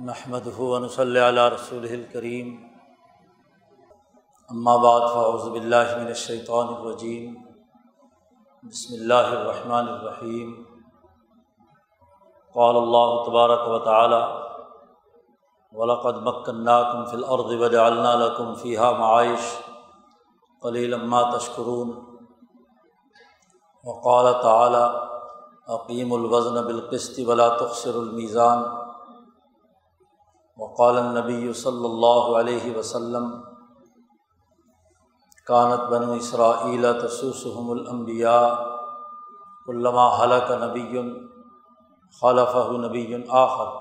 محمد ہُون صلی علیہ رسول الکریم بعد فاعوذ باللہ من الشیطان الرجیم بسم اللہ الرحمن الرحیم قال اللہ تبارک و تعالی ولقد مکناکم فی الارض وجعلنا لکم فیہا معائش قلیلا ما تشکرون وقال تعالی عقیم الوزن بالقسط ولا تخسر المیزان وقال النبی صلی اللہ علیہ وسلم کانت بن اسرائیل تسوسحم الانبیاء علامہ حلق نبی خلف نبی آخر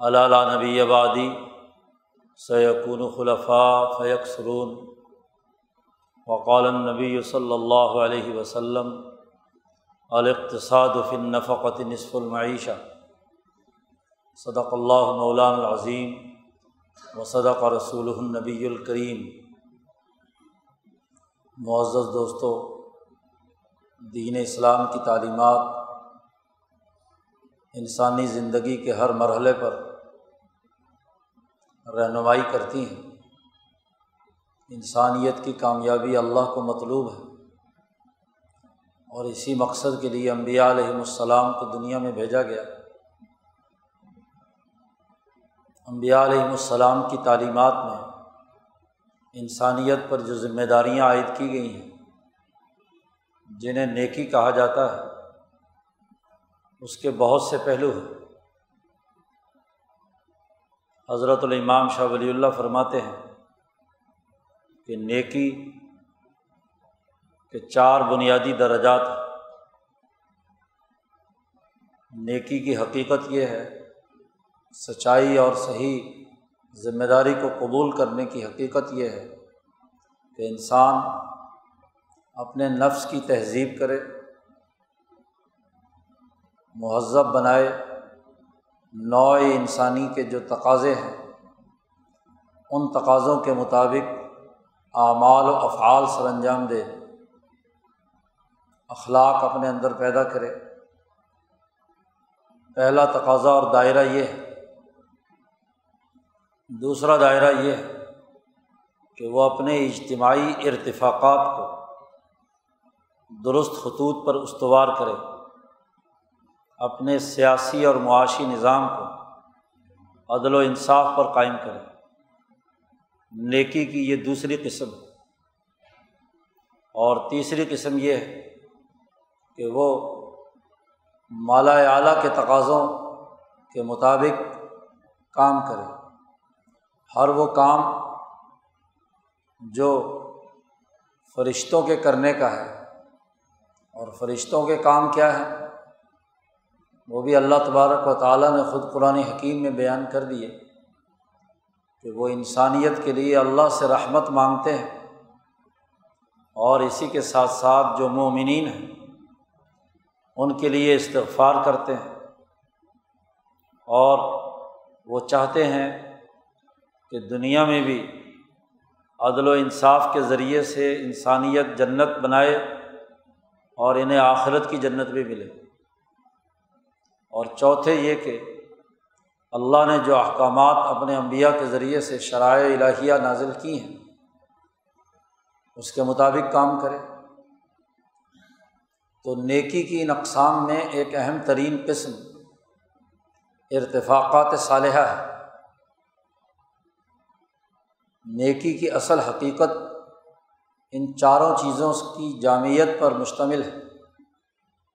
علالہ نبی آبادی سیقون خلفاء فیکسرون وقال النبی صلی اللہ علیہ وسلم، الاقتصاد فی النفقت نصف المعیشہ صدق اللہ مولان العظیم و صدق رسول النبی الکریم۔ معزز دوستوں دین اسلام کی تعلیمات انسانی زندگی کے ہر مرحلے پر رہنمائی کرتی ہیں۔ انسانیت کی کامیابی اللہ کو مطلوب ہے۔ اور اسی مقصد کے لیے انبیاء علیہم السلام کو دنیا میں بھیجا گیا۔ امبیا علیہم السلام کی تعلیمات میں انسانیت پر جو ذمہ داریاں عائد کی گئی ہیں، جنہیں نیکی کہا جاتا ہے، اس کے بہت سے پہلو ہیں۔ حضرت الامام شاہ ولی اللہ فرماتے ہیں کہ نیکی کے چار بنیادی درجات نیکی کی حقیقت یہ ہے سچائی اور صحیح ذمہ داری کو قبول کرنے کی حقیقت یہ ہے کہ انسان اپنے نفس کی تہذیب کرے، مہذب بنائے، نوع انسانی کے جو تقاضے ہیں، ان تقاضوں کے مطابق اعمال و افعال سر انجام دے، اخلاق اپنے اندر پیدا کرے۔ پہلا تقاضا اور دائرہ یہ ہے دوسرا دائرہ یہ ہے کہ وہ اپنے اجتماعی ارتفاقات کو درست خطوط پر استوار کرے، اپنے سیاسی اور معاشی نظام کو عدل و انصاف پر قائم کرے۔ نیکی کی یہ دوسری قسم اور تیسری قسم یہ ہے کہ وہ مالا اعلیٰ کے تقاضوں کے مطابق کام کرے۔ ہر وہ کام جو فرشتوں کے کرنے کا ہے اور فرشتوں کے کام کیا ہے، وہ بھی اللہ تبارک و تعالیٰ نے خود قرآن حکیم میں بیان کر دیے کہ وہ انسانیت کے لیے اللہ سے رحمت مانگتے ہیں اور اسی کے ساتھ ساتھ جو مومنین ہیں، ان کے لیے استغفار کرتے ہیں اور وہ چاہتے ہیں کہ دنیا میں بھی عدل و انصاف کے ذریعے سے انسانیت جنت بنائے اور انہیں آخرت کی جنت بھی ملے۔ اور چوتھے یہ کہ اللہ نے جو احکامات اپنے انبیاء کے ذریعے سے شرائع الہیہ نازل کی ہیں، اس کے مطابق کام کرے۔ تو نیکی کی ان اقسام میں ایک اہم ترین قسم ارتفاقات صالحہ ہے۔ نیکی کی اصل حقیقت ان چاروں چیزوں کی جامعت پر مشتمل ہے۔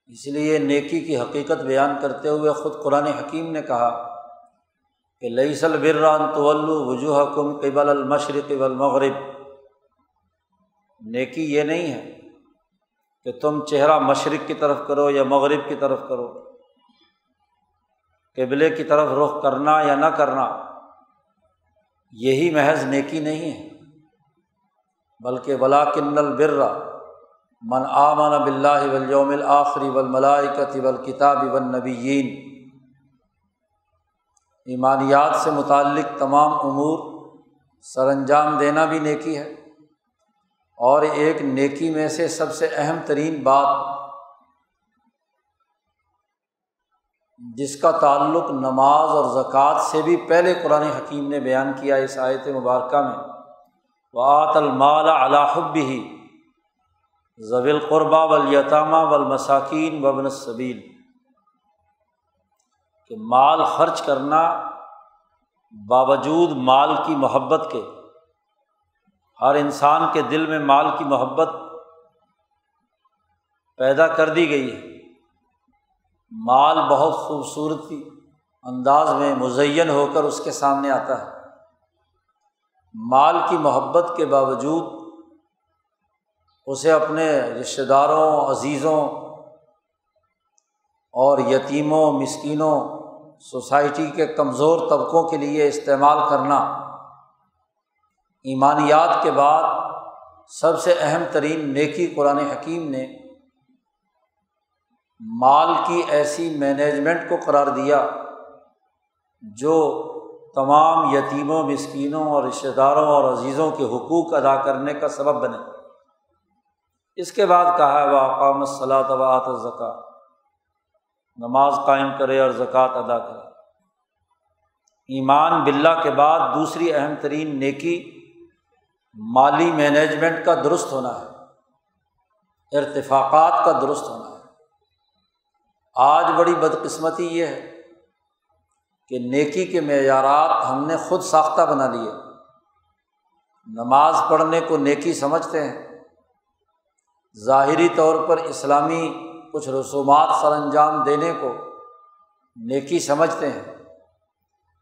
اس لیے نیکی کی حقیقت بیان کرتے ہوئے خود قرآن حکیم نے کہا کہ لئی سل بران طول وجوہ کم قبل المشرق المغرب نیکی یہ نہیں ہے کہ تم چہرہ مشرق کی طرف کرو یا مغرب کی طرف کرو۔ قبلے کی طرف رخ کرنا یا نہ کرنا۔ یہی محض نیکی نہیں ہے، بلکہ ولاکن البرا من آمن بلّہ ولیوم الآخری ولملائکت ولکتاب ونبیین ایمانیات سے متعلق تمام امور سر انجام دینا بھی نیکی ہے، اور ایک نیکی میں سے سب سے اہم ترین بات جس کا تعلق نماز اور زکوٰۃ سے بھی پہلے قرآن حکیم نے بیان کیا اس آیت مبارکہ میں۔ وعط المال الحب ہی ضوی القربہ ولیطامہ والمساکین وبن الصبیل کہ مال خرچ کرنا باوجود مال کی محبت کے، ہر انسان کے دل میں مال کی محبت پیدا کر دی گئی ہے۔ مال بہت خوبصورتی انداز میں مزین ہو کر اس کے سامنے آتا ہے۔ مال کی محبت کے باوجود اسے اپنے رشتہ داروں، عزیزوں اور یتیموں، مسکینوں، سوسائٹی کے کمزور طبقوں کے لیے استعمال کرنا ایمانیات کے بعد سب سے اہم ترین نیکی قرآن حکیم نے مال کی ایسی مینجمنٹ کو قرار دیا جو تمام یتیموں، مسکینوں اور رشتہ داروں اور عزیزوں کے حقوق ادا کرنے کا سبب بنے۔ اس کے بعد کہا ہے، وہ صلاح طبعت زکوٰۃ نماز قائم کرے اور زکوٰۃ ادا کرے۔ ایمان بلّہ کے بعد دوسری اہم ترین نیکی مالی مینجمنٹ کا درست ہونا ہے۔ ارتفاقات کا درست ہونا ہے۔ آج بڑی بدقسمتی یہ ہے کہ نیکی کے معیارات ہم نے خود ساختہ بنا لیے۔ نماز پڑھنے کو نیکی سمجھتے ہیں۔ ظاہری طور پر اسلامی کچھ رسومات سر انجام دینے کو نیکی سمجھتے ہیں،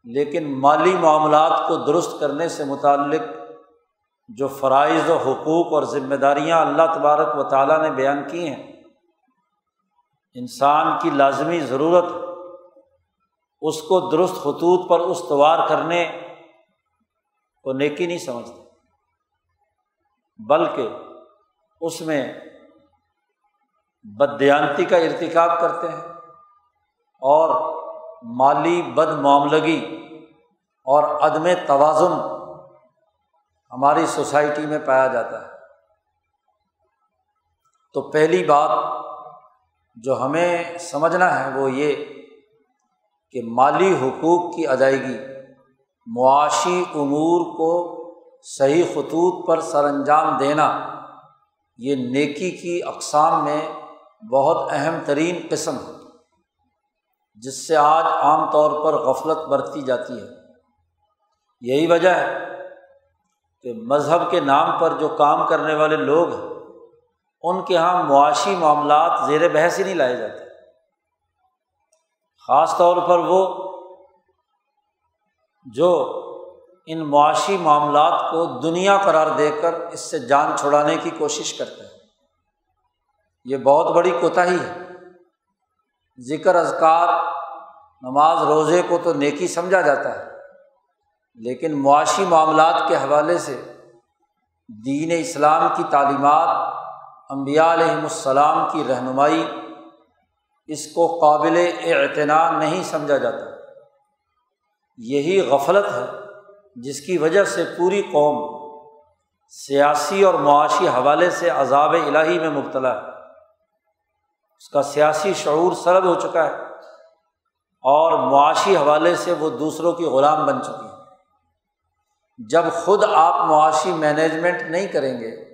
لیکن مالی معاملات کو درست کرنے سے متعلق جو فرائض و حقوق اور ذمہ داریاں اللہ تبارک و تعالیٰ نے بیان کی ہیں انسان کی لازمی ضرورت اس کو درست خطوط پر استوار کرنے کو نیکی نہیں سمجھتے، بلکہ اس میں بدیانتی کا ارتکاب کرتے ہیں اور مالی بد معاملگی اور عدم توازن ہماری سوسائٹی میں پایا جاتا ہے۔ تو پہلی بات جو ہمیں سمجھنا ہے وہ یہ کہ مالی حقوق کی ادائیگی معاشی امور کو صحیح خطوط پر سر انجام دینا، یہ نیکی کی اقسام میں بہت اہم ترین قسم ہے، جس سے آج عام طور پر غفلت برتی جاتی ہے۔ یہی وجہ ہے کہ مذہب کے نام پر جو کام کرنے والے لوگ ہیں ان کے یہاں معاشی معاملات زیر بحث ہی نہیں لائے جاتے۔ خاص طور پر وہ جو ان معاشی معاملات کو دنیا قرار دے کر اس سے جان چھڑانے کی کوشش کرتے ہیں۔ یہ بہت بڑی کوتاہی ہے۔ ذکر اذکار نماز روزے کو تو نیکی سمجھا جاتا ہے، لیکن معاشی معاملات کے حوالے سے دین اسلام کی تعلیمات امبیا علیہم السلام کی رہنمائی اس کو قابل اعتنا نہیں سمجھا جاتا۔ یہی غفلت ہے جس کی وجہ سے پوری قوم سیاسی اور معاشی حوالے سے عذاب الہی میں مبتلا ہے۔ اس کا سیاسی شعور سرد ہو چکا ہے اور معاشی حوالے سے وہ دوسروں کی غلام بن چکی ہے۔ جب خود آپ معاشی مینجمنٹ نہیں کریں گے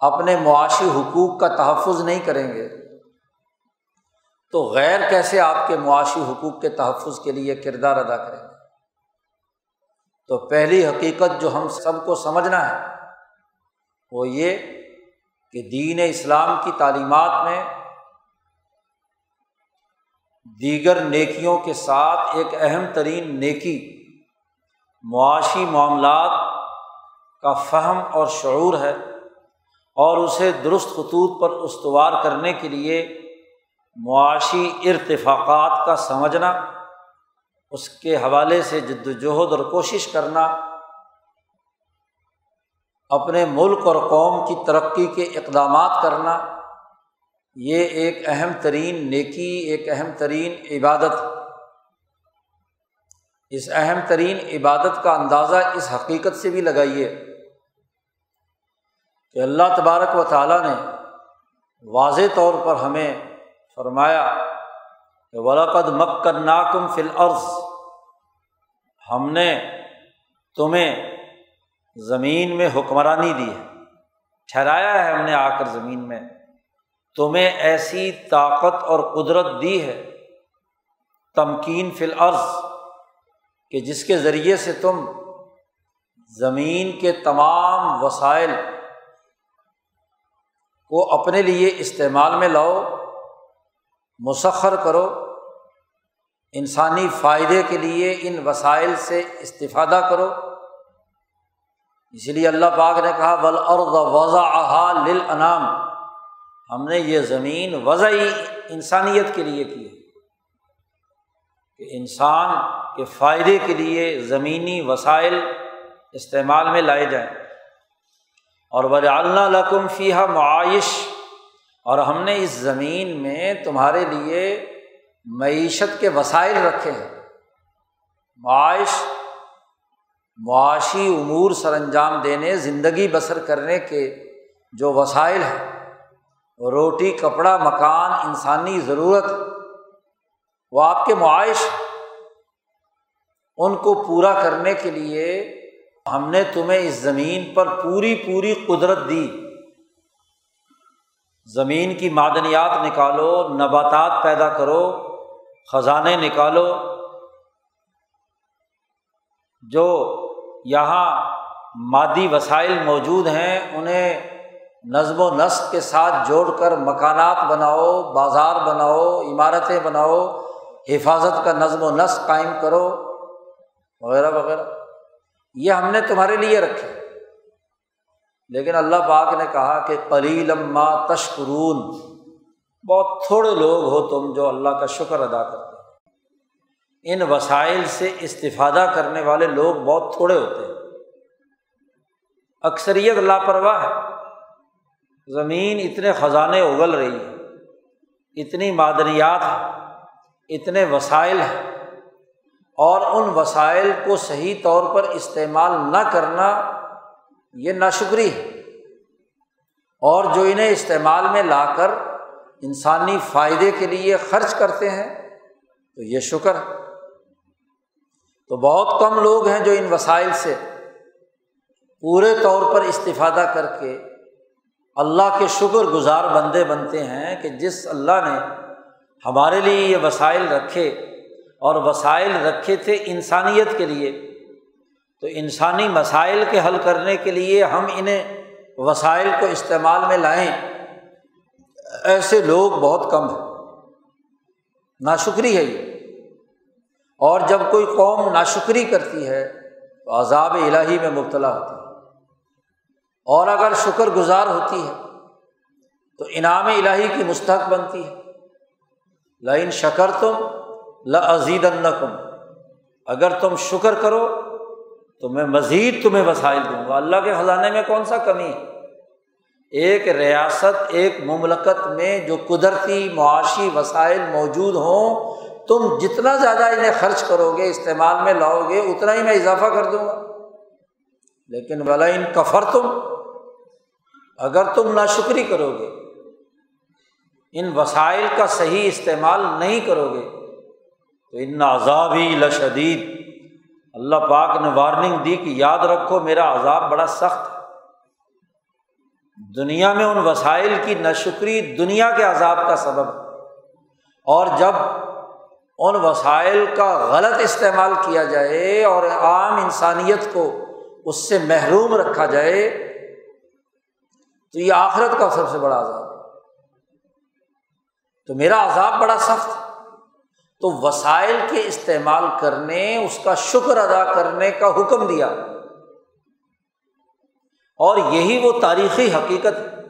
اپنے معاشی حقوق کا تحفظ نہیں کریں گے۔ تو غیر کیسے آپ کے معاشی حقوق کے تحفظ کے لیے کردار ادا کریں گے؟ تو پہلی حقیقت جو ہم سب کو سمجھنا ہے، وہ یہ کہ دین اسلام کی تعلیمات میں دیگر نیکیوں کے ساتھ ایک اہم ترین نیکی معاشی معاملات کا فہم اور شعور ہے۔ اور اسے درست خطوط پر استوار کرنے کے لیے معاشی ارتفاقات کا سمجھنا، اس کے حوالے سے جد وجہد اور کوشش کرنا، اپنے ملک اور قوم کی ترقی کے اقدامات کرنا، یہ ایک اہم ترین نیکی، ایک اہم ترین عبادت۔ اس اہم ترین عبادت کا اندازہ اس حقیقت سے بھی لگائیے۔ کہ اللہ تبارک و تعالیٰ نے واضح طور پر ہمیں فرمایا کہ ولاقد مکن ناکم فل عرض ہم نے تمہیں زمین میں حکمرانی دی ہے۔ ٹھہرایا ہے ہم نے آ کر زمین میں۔ تمہیں ایسی طاقت اور قدرت دی ہے۔ تمکین فی الارض، کہ جس کے ذریعے سے تم زمین کے تمام وسائل کو اپنے لیے استعمال میں لاؤ، مسخر کرو۔ انسانی فائدے کے لیے ان وسائل سے استفادہ کرو۔ اس لیے اللہ پاک نے کہا بل وضع لل انعام ہم نے یہ زمین وضعی انسانیت کے لیے کی ہے۔ کہ انسان کے فائدے کے لیے زمینی وسائل استعمال میں لائے جائیں۔ اور وجاللہ لقم فیحہ معائش اور ہم نے اس زمین میں تمہارے لیے معیشت کے وسائل رکھے ہیں۔ معاش، معاشی امور سر انجام دینے، زندگی بسر کرنے کے جو وسائل ہیں۔ روٹی، کپڑا، مکان، انسانی ضرورت، وہ آپ کے معائش ان کو پورا کرنے کے لیے ہم نے تمہیں اس زمین پر پوری پوری قدرت دی۔ زمین کی معدنیات نکالو، نباتات پیدا کرو، خزانے نکالو۔ جو یہاں مادی وسائل موجود ہیں، انہیں نظم و نسق کے ساتھ جوڑ کر مکانات بناؤ، بازار بناؤ، عمارتیں بناؤ، حفاظت کا نظم و نسق قائم کرو۔ وغیرہ وغیرہ۔ یہ ہم نے تمہارے لیے رکھے۔ لیکن اللہ پاک نے کہا کہ قلیلما تشکرون، بہت تھوڑے لوگ ہو تم جو اللہ کا شکر ادا کرتے ان وسائل سے استفادہ کرنے والے لوگ بہت تھوڑے ہوتے ہیں۔ اکثریت لاپرواہ ہے زمین اتنے خزانے اگل رہی ہے اتنی معدنیات ہیں، اتنے وسائل ہیں۔ اور ان وسائل کو صحیح طور پر استعمال نہ کرنا یہ ناشکری ہے۔ اور جو انہیں استعمال میں لا کر انسانی فائدے کے لیے خرچ کرتے ہیں، تو یہ شکر ہے۔ تو بہت کم لوگ ہیں جو ان وسائل سے پورے طور پر استفادہ کر کے اللہ کے شکر گزار بندے بنتے ہیں کہ جس اللہ نے ہمارے لیے یہ وسائل رکھے اور وسائل رکھے تھے انسانیت کے لیے۔ تو انسانی مسائل کے حل کرنے کے لیے ہم انہیں وسائل کو استعمال میں لائیں۔ ایسے لوگ بہت کم ہیں۔ ناشکری ہے یہ۔ اور جب کوئی قوم ناشکری کرتی ہے تو عذاب الہی میں مبتلا ہوتی ہے۔ اور اگر شکر گزار ہوتی ہے تو انعام الہی کی مستحق بنتی ہے۔ لائن شکر تم لزید کم اگر تم شکر کرو تو میں مزید تمہیں وسائل دوں گا۔ اللہ کے خزانے میں کون سا کمی ہے؟ ایک ریاست، ایک مملکت میں جو قدرتی معاشی وسائل موجود ہوں، تم جتنا زیادہ انہیں خرچ کرو گے استعمال میں لاؤ گے اتنا ہی میں اضافہ کر دوں گا۔ لیکن بلا ان کفر تم اگر تم ناشکری کرو گے ان وسائل کا صحیح استعمال نہیں کرو گے تو ان عذابی لشدید۔ اللہ پاک نے وارننگ دی کہ یاد رکھو میرا عذاب بڑا سخت ہے۔ دنیا میں ان وسائل کی ناشکری دنیا کے عذاب کا سبب اور جب ان وسائل کا غلط استعمال کیا جائے اور عام انسانیت کو اس سے محروم رکھا جائے، تو یہ آخرت کا سب سے بڑا عذاب ہے۔ تو میرا عذاب بڑا سخت تو وسائل کے استعمال کرنے، اس کا شکر ادا کرنے کا حکم دیا۔ اور یہی وہ تاریخی حقیقت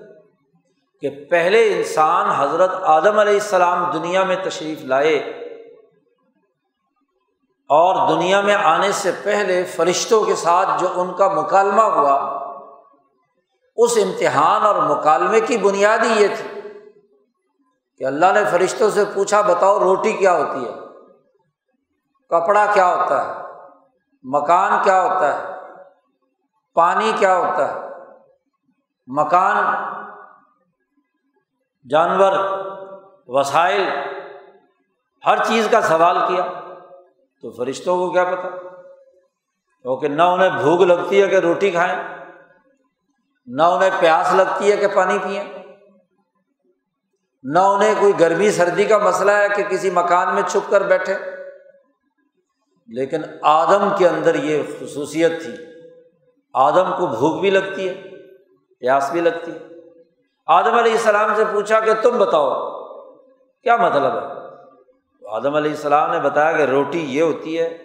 کہ پہلے انسان حضرت آدم علیہ السلام دنیا میں تشریف لائے اور دنیا میں آنے سے پہلے فرشتوں کے ساتھ جو ان کا مکالمہ ہوا، اس امتحان اور مکالمے کی بنیاد ہی یہ تھی۔ کہ اللہ نے فرشتوں سے پوچھا، بتاؤ روٹی کیا ہوتی ہے؟ کپڑا کیا ہوتا ہے؟ مکان کیا ہوتا ہے؟ پانی کیا ہوتا ہے؟ مکان، جانور، وسائل، ہر چیز کا سوال کیا۔ تو فرشتوں کو کیا پتا؟ کیونکہ نہ انہیں بھوک لگتی ہے کہ روٹی کھائیں، نہ انہیں پیاس لگتی ہے کہ پانی پئیں۔ نہ انہیں کوئی گرمی سردی کا مسئلہ ہے کہ کسی مکان میں چھپ کر بیٹھے۔ لیکن آدم کے اندر یہ خصوصیت تھی۔ آدم کو بھوک بھی لگتی ہے، پیاس بھی لگتی ہے۔ آدم علیہ السلام سے پوچھا کہ تم بتاؤ، کیا مطلب ہے؟ آدم علیہ السلام نے بتایا کہ روٹی یہ ہوتی ہے،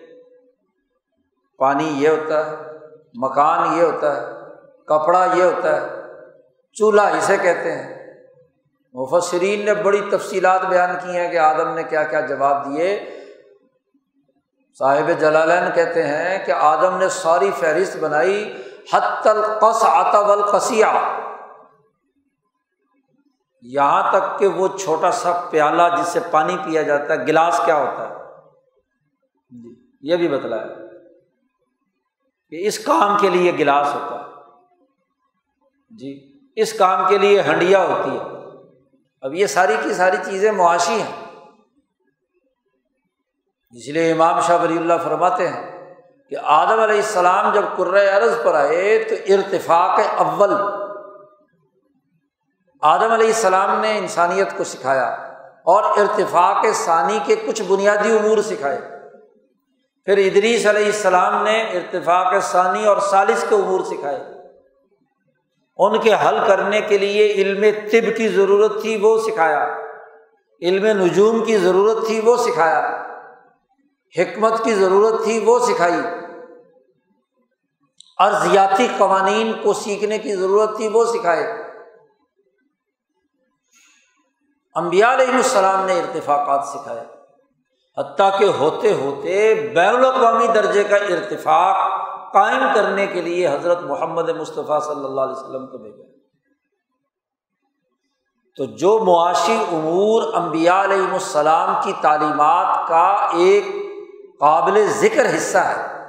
پانی یہ ہوتا ہے، مکان یہ ہوتا ہے، کپڑا یہ ہوتا ہے، چولہا اسے کہتے ہیں۔ مفسرین نے بڑی تفصیلات بیان کی ہیں کہ آدم نے کیا کیا جواب دیے۔ صاحب جلالین کہتے ہیں کہ آدم نے ساری فہرست بنائی حت القص آتا القسیہ یہاں تک کہ وہ چھوٹا سا پیالہ جس سے پانی پیا جاتا ہے، گلاس کیا ہوتا ہے؟ جی یہ بھی بتلایا۔ کہ اس کام کے لیے گلاس ہوتا ہے۔ جی اس کام کے لیے ہنڈیا ہوتی ہے۔ اب یہ ساری کی ساری چیزیں معاشی ہیں۔ اس لیے امام شاہ ولی اللہ فرماتے ہیں کہ آدم علیہ السلام جب عرض پر آئے تو ارتفاق اول آدم علیہ السلام نے انسانیت کو سکھایا اور ارتفاق ثانی کے کچھ بنیادی امور سکھائے۔ پھر ادریس علیہ السلام نے ارتفاق ثانی اور سالس کے امور سکھائے۔ ان کے حل کرنے کے لیے علم طب کی ضرورت تھی، وہ سکھایا۔ علم نجوم کی ضرورت تھی، وہ سکھایا۔ حکمت کی ضرورت تھی، وہ سکھائی۔ ارضیاتی قوانین کو سیکھنے کی ضرورت تھی، وہ سکھائے۔ امبیا علیہ السلام نے ارتفاقات سکھائے۔ حتیٰ کہ ہوتے ہوتے بین الاقوامی درجے کا ارتفاق قائم کرنے کے لیے حضرت محمد مصطفیٰ صلی اللہ علیہ وسلم کو بھیجا۔ تو جو معاشی امور امبیا علیہ السلام کی تعلیمات کا ایک قابل ذکر حصہ ہے۔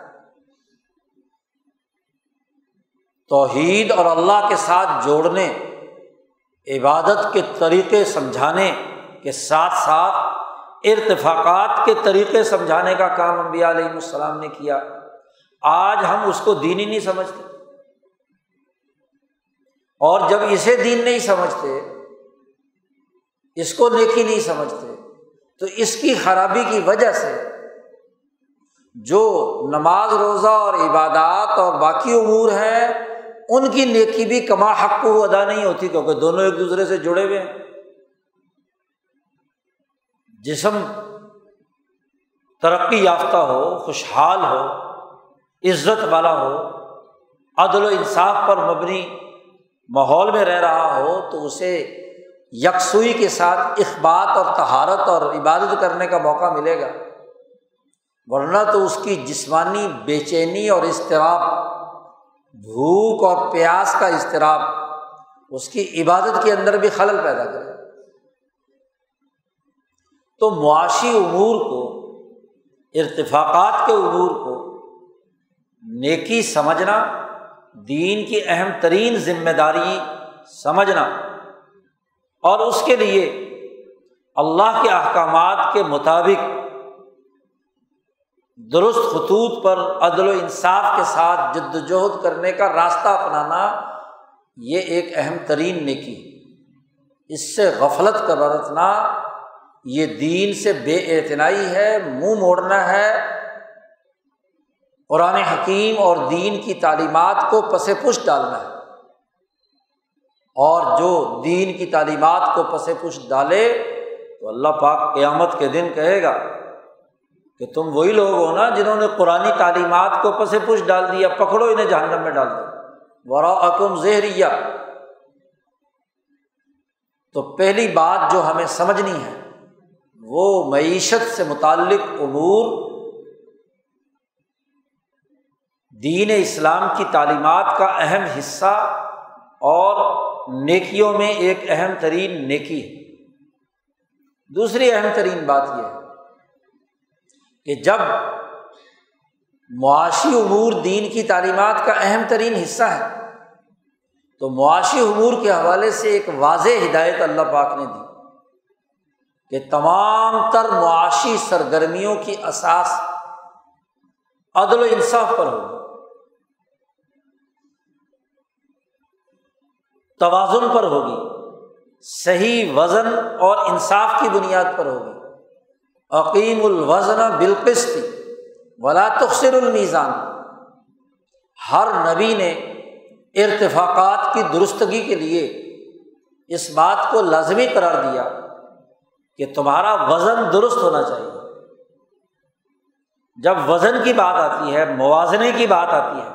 توحید اور اللہ کے ساتھ جوڑنے، عبادت کے طریقے سمجھانے کے ساتھ ساتھ ارتفاقات کے طریقے سمجھانے کا کام امبیا علیہ السلام نے کیا۔ آج ہم اس کو دین ہی نہیں سمجھتے۔ اور جب اسے دین نہیں سمجھتے، اس کو نیکی نہیں سمجھتے، تو اس کی خرابی کی وجہ سے جو نماز روزہ اور عبادات اور باقی امور ہیں، ان کی نیکی بھی کما حق کو ادا نہیں ہوتی، کیونکہ دونوں ایک دوسرے سے جڑے ہوئے ہیں۔ جسم ترقی یافتہ ہو، خوشحال ہو عزت والا ہو، عدل و انصاف پر مبنی ماحول میں رہ رہا ہو، تو اسے یکسوئی کے ساتھ اخبات اور تہارت اور عبادت کرنے کا موقع ملے گا۔ ورنہ تو اس کی جسمانی بے چینی اور اضطراب، بھوک اور پیاس کا اضطراب، اس کی عبادت کے اندر بھی خلل پیدا کرے۔ تو معاشی امور کو، ارتفاقات کے امور کو نیکی سمجھنا، دین کی اہم ترین ذمہ داری سمجھنا اور اس کے لیے اللہ کے احکامات کے مطابق درست خطوط پر عدل و انصاف کے ساتھ جد وجہد کرنے کا راستہ اپنانا، یہ ایک اہم ترین نیکی اس سے غفلت کا برتنا، یہ دین سے بے اعتنائی ہے، منہ موڑنا ہے قرآن حکیم اور دین کی تعلیمات کو پس پش ڈالنا ہے۔ اور جو دین کی تعلیمات کو پس پش ڈالے تو اللہ پاک قیامت کے دن کہے گا کہ تم وہی لوگ ہو نا جنہوں نے قرآن تعلیمات کو پس پش ڈال دیا، پکڑو انہیں جہنم میں ڈال دیا ورا اکم زہریہ تو پہلی بات جو ہمیں سمجھنی ہے، وہ معیشت سے متعلق امور دین اسلام کی تعلیمات کا اہم حصہ اور نیکیوں میں ایک اہم ترین نیکی ہے۔ دوسری اہم ترین بات یہ ہے کہ جب معاشی امور دین کی تعلیمات کا اہم ترین حصہ ہے، تو معاشی امور کے حوالے سے ایک واضح ہدایت اللہ پاک نے دی کہ تمام تر معاشی سرگرمیوں کی اساس عدل و انصاف پر ہوگی۔ توازن پر ہوگی۔ صحیح وزن اور انصاف کی بنیاد پر ہوگی۔ عقیم الوزن بالقسط ولا تخصر المیزان۔ ہر نبی نے ارتفاقات کی درستگی کے لیے اس بات کو لازمی قرار دیا کہ تمہارا وزن درست ہونا چاہیے۔ جب وزن کی بات آتی ہے، موازنے کی بات آتی ہے،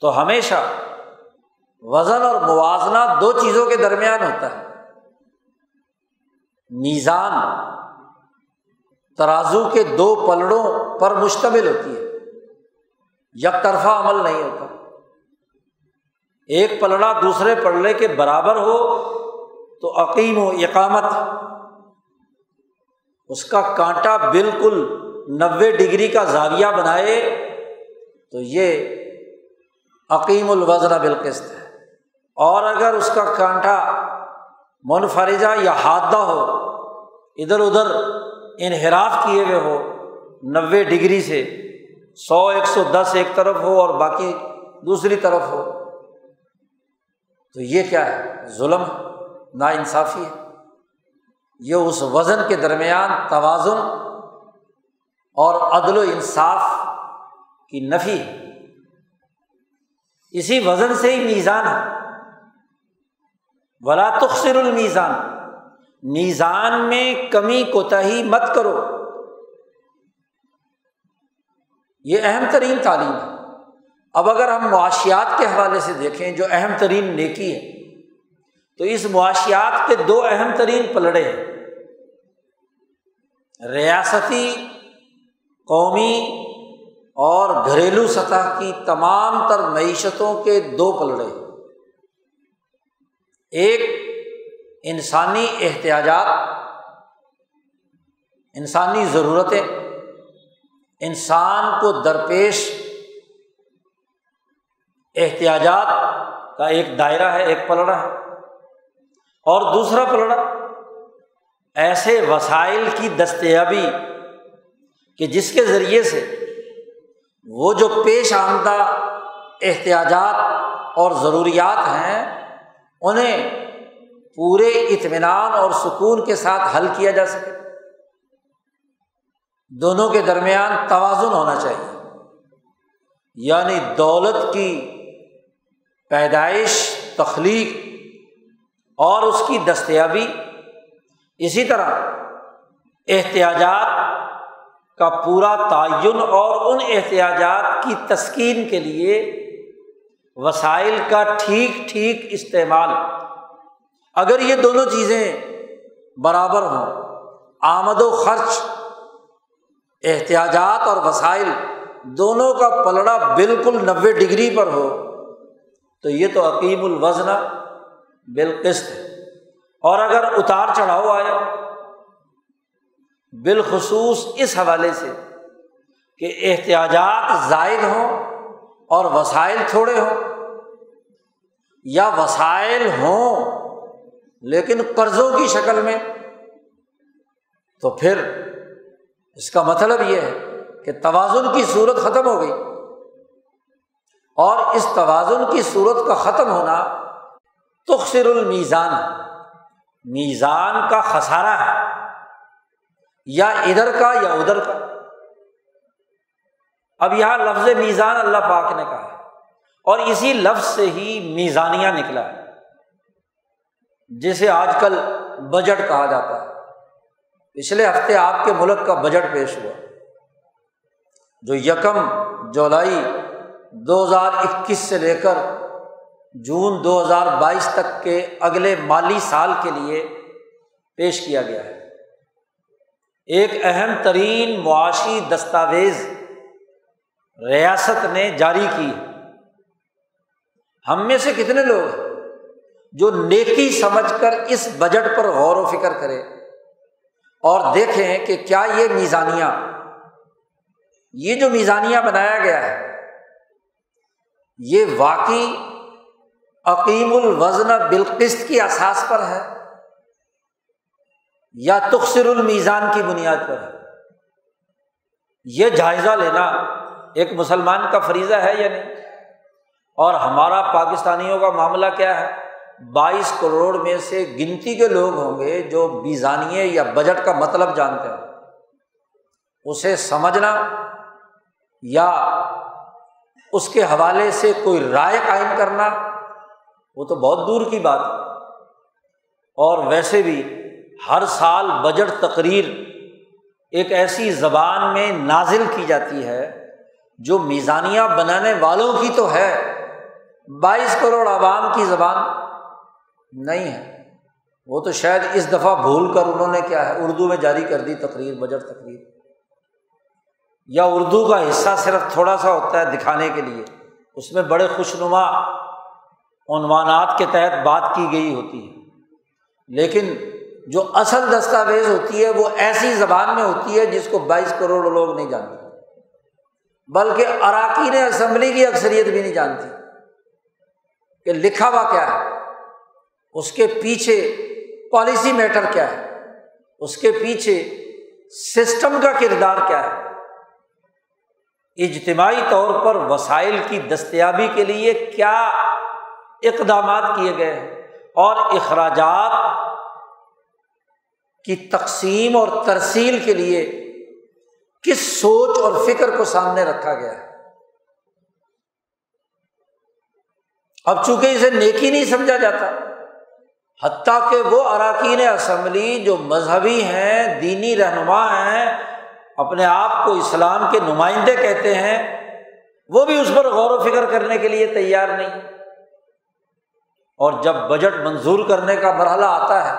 تو ہمیشہ وزن اور موازنہ دو چیزوں کے درمیان ہوتا ہے۔ میزان ترازو کے دو پلڑوں پر مشتمل ہوتی ہے۔ یک طرفہ عمل نہیں ہوتا۔ ایک پلڑا دوسرے پلڑے کے برابر ہو تو عقیم و اقامت۔ اس کا کانٹا بالکل نوے ڈگری کا زاویہ بنائے تو یہ عقیم الوزن بالقست ہے۔ اور اگر اس کا کانٹا منفرجہ یا حادہ ہو، ادھر ادھر انحراف کیے ہوئے ہو، نوے ڈگری سے، سو، ایک سو دس ایک طرف ہو اور باقی دوسری طرف ہو، تو یہ کیا ہے؟ ظلم نا انصافی ہے۔ یہ اس وزن کے درمیان توازن اور عدل و انصاف کی نفی ہے۔ اسی وزن سے ہی میزان ہے۔ ولا تخصر المیزان۔ میزان میں کمی کوتاہی مت کرو۔ یہ اہم ترین تعلیم ہے۔ اب اگر ہم معاشیات کے حوالے سے دیکھیں جو اہم ترین نیکی ہے، تو اس معاشیات کے دو اہم ترین پلڑے ہیں۔ ریاستی، قومی اور گھریلو سطح کی تمام تر معیشتوں کے دو پلڑے ہیں۔ ایک انسانی احتیاجات، انسانی ضرورتیں، انسان کو درپیش احتیاجات کا ایک دائرہ ہے، ایک پلڑا ہے۔ اور دوسرا پلڑا، ایسے وسائل کی دستیابی کہ جس کے ذریعے سے وہ جو پیش آمدہ احتیاجات اور ضروریات ہیں انہیں پورے اطمینان اور سکون کے ساتھ حل کیا جا سکے۔ دونوں کے درمیان توازن ہونا چاہیے۔ یعنی دولت کی پیدائش، تخلیق اور اس کی دستیابی۔ اسی طرح احتیاجات کا پورا تعین اور ان احتیاجات کی تسکین کے لیے وسائل کا ٹھیک ٹھیک استعمال۔ اگر یہ دونوں چیزیں برابر ہوں، آمد و خرچ، احتیاجات اور وسائل دونوں کا پلڑا بالکل نوے ڈگری پر ہو، تو یہ تو عقیم الوزن بالقست ہے۔ اور اگر اتار چڑھاؤ آئے بالخصوص اس حوالے سے کہ احتیاجات زائد ہوں اور وسائل تھوڑے ہوں۔ یا وسائل ہوں، لیکن قرضوں کی شکل میں۔ تو پھر اس کا مطلب یہ ہے کہ توازن کی صورت ختم ہو گئی۔ اور اس توازن کی صورت کا ختم ہونا تخصر المیزان میزان کا خسارہ ہے۔ یا ادھر کا یا ادھر کا۔ اب یہاں لفظ میزان اللہ پاک نے کہا اور اسی لفظ سے ہی میزانیہ نکلا ہے۔ جسے آج کل بجٹ کہا جاتا ہے۔ پچھلے ہفتے آپ کے ملک کا بجٹ پیش ہوا۔ جو یکم جولائی دو ہزار اکیس سے لے کر جون دو ہزار بائیس تک کے اگلے مالی سال کے لیے پیش کیا گیا ہے۔ ایک اہم ترین معاشی دستاویز ریاست نے جاری کی ہم میں سے کتنے لوگ ہیں جو نیکی سمجھ کر اس بجٹ پر غور و فکر کرے اور دیکھیں کہ کیا یہ میزانیہ یہ جو میزانیہ بنایا گیا ہے، یہ واقعی عقیم الوزن بالقست کی احساس پر ہے یا تخصر المیزان کی بنیاد پر ہے؟ یہ جائزہ لینا ایک مسلمان کا فریضہ ہے یا نہیں؟ اور ہمارا پاکستانیوں کا معاملہ کیا ہے؟ بائیس کروڑ میں سے گنتی کے لوگ ہوں گے جو بیزانیے یا بجٹ کا مطلب جانتے ہیں اسے سمجھنا یا اس کے حوالے سے کوئی رائے قائم کرنا، وہ تو بہت دور کی بات ہے۔ اور ویسے بھی ہر سال بجٹ تقریر ایک ایسی زبان میں نازل کی جاتی ہے جو میزانیہ بنانے والوں کی تو ہے، بائیس کروڑ عوام کی زبان نہیں ہے۔ وہ تو شاید اس دفعہ بھول کر انہوں نے کیا ہے، اردو میں جاری کر دی تقریر، بجٹ تقریر۔ یا اردو کا حصہ صرف تھوڑا سا ہوتا ہے دکھانے کے لیے، اس میں بڑے خوش نما عنوانات کے تحت بات کی گئی ہوتی ہے۔ لیکن جو اصل دستاویز ہوتی ہے، وہ ایسی زبان میں ہوتی ہے جس کو بائیس کروڑ لوگ نہیں جانتے۔ بلکہ اراکین اسمبلی کی اکثریت بھی نہیں جانتی کہ لکھا ہوا کیا ہے، اس کے پیچھے پالیسی میٹر کیا ہے، اس کے پیچھے سسٹم کا کردار کیا ہے۔ اجتماعی طور پر وسائل کی دستیابی کے لیے کیا اقدامات کیے گئے ہیں اور اخراجات کی تقسیم اور ترسیل کے لیے کس سوچ اور فکر کو سامنے رکھا گیا ہے۔ اب چونکہ اسے نیکی نہیں سمجھا جاتا، حتیٰ کہ وہ اراکین اسمبلی جو مذہبی ہیں، دینی رہنما ہیں، اپنے آپ کو اسلام کے نمائندے کہتے ہیں، وہ بھی اس پر غور و فکر کرنے کے لیے تیار نہیں۔ اور جب بجٹ منظور کرنے کا مرحلہ آتا ہے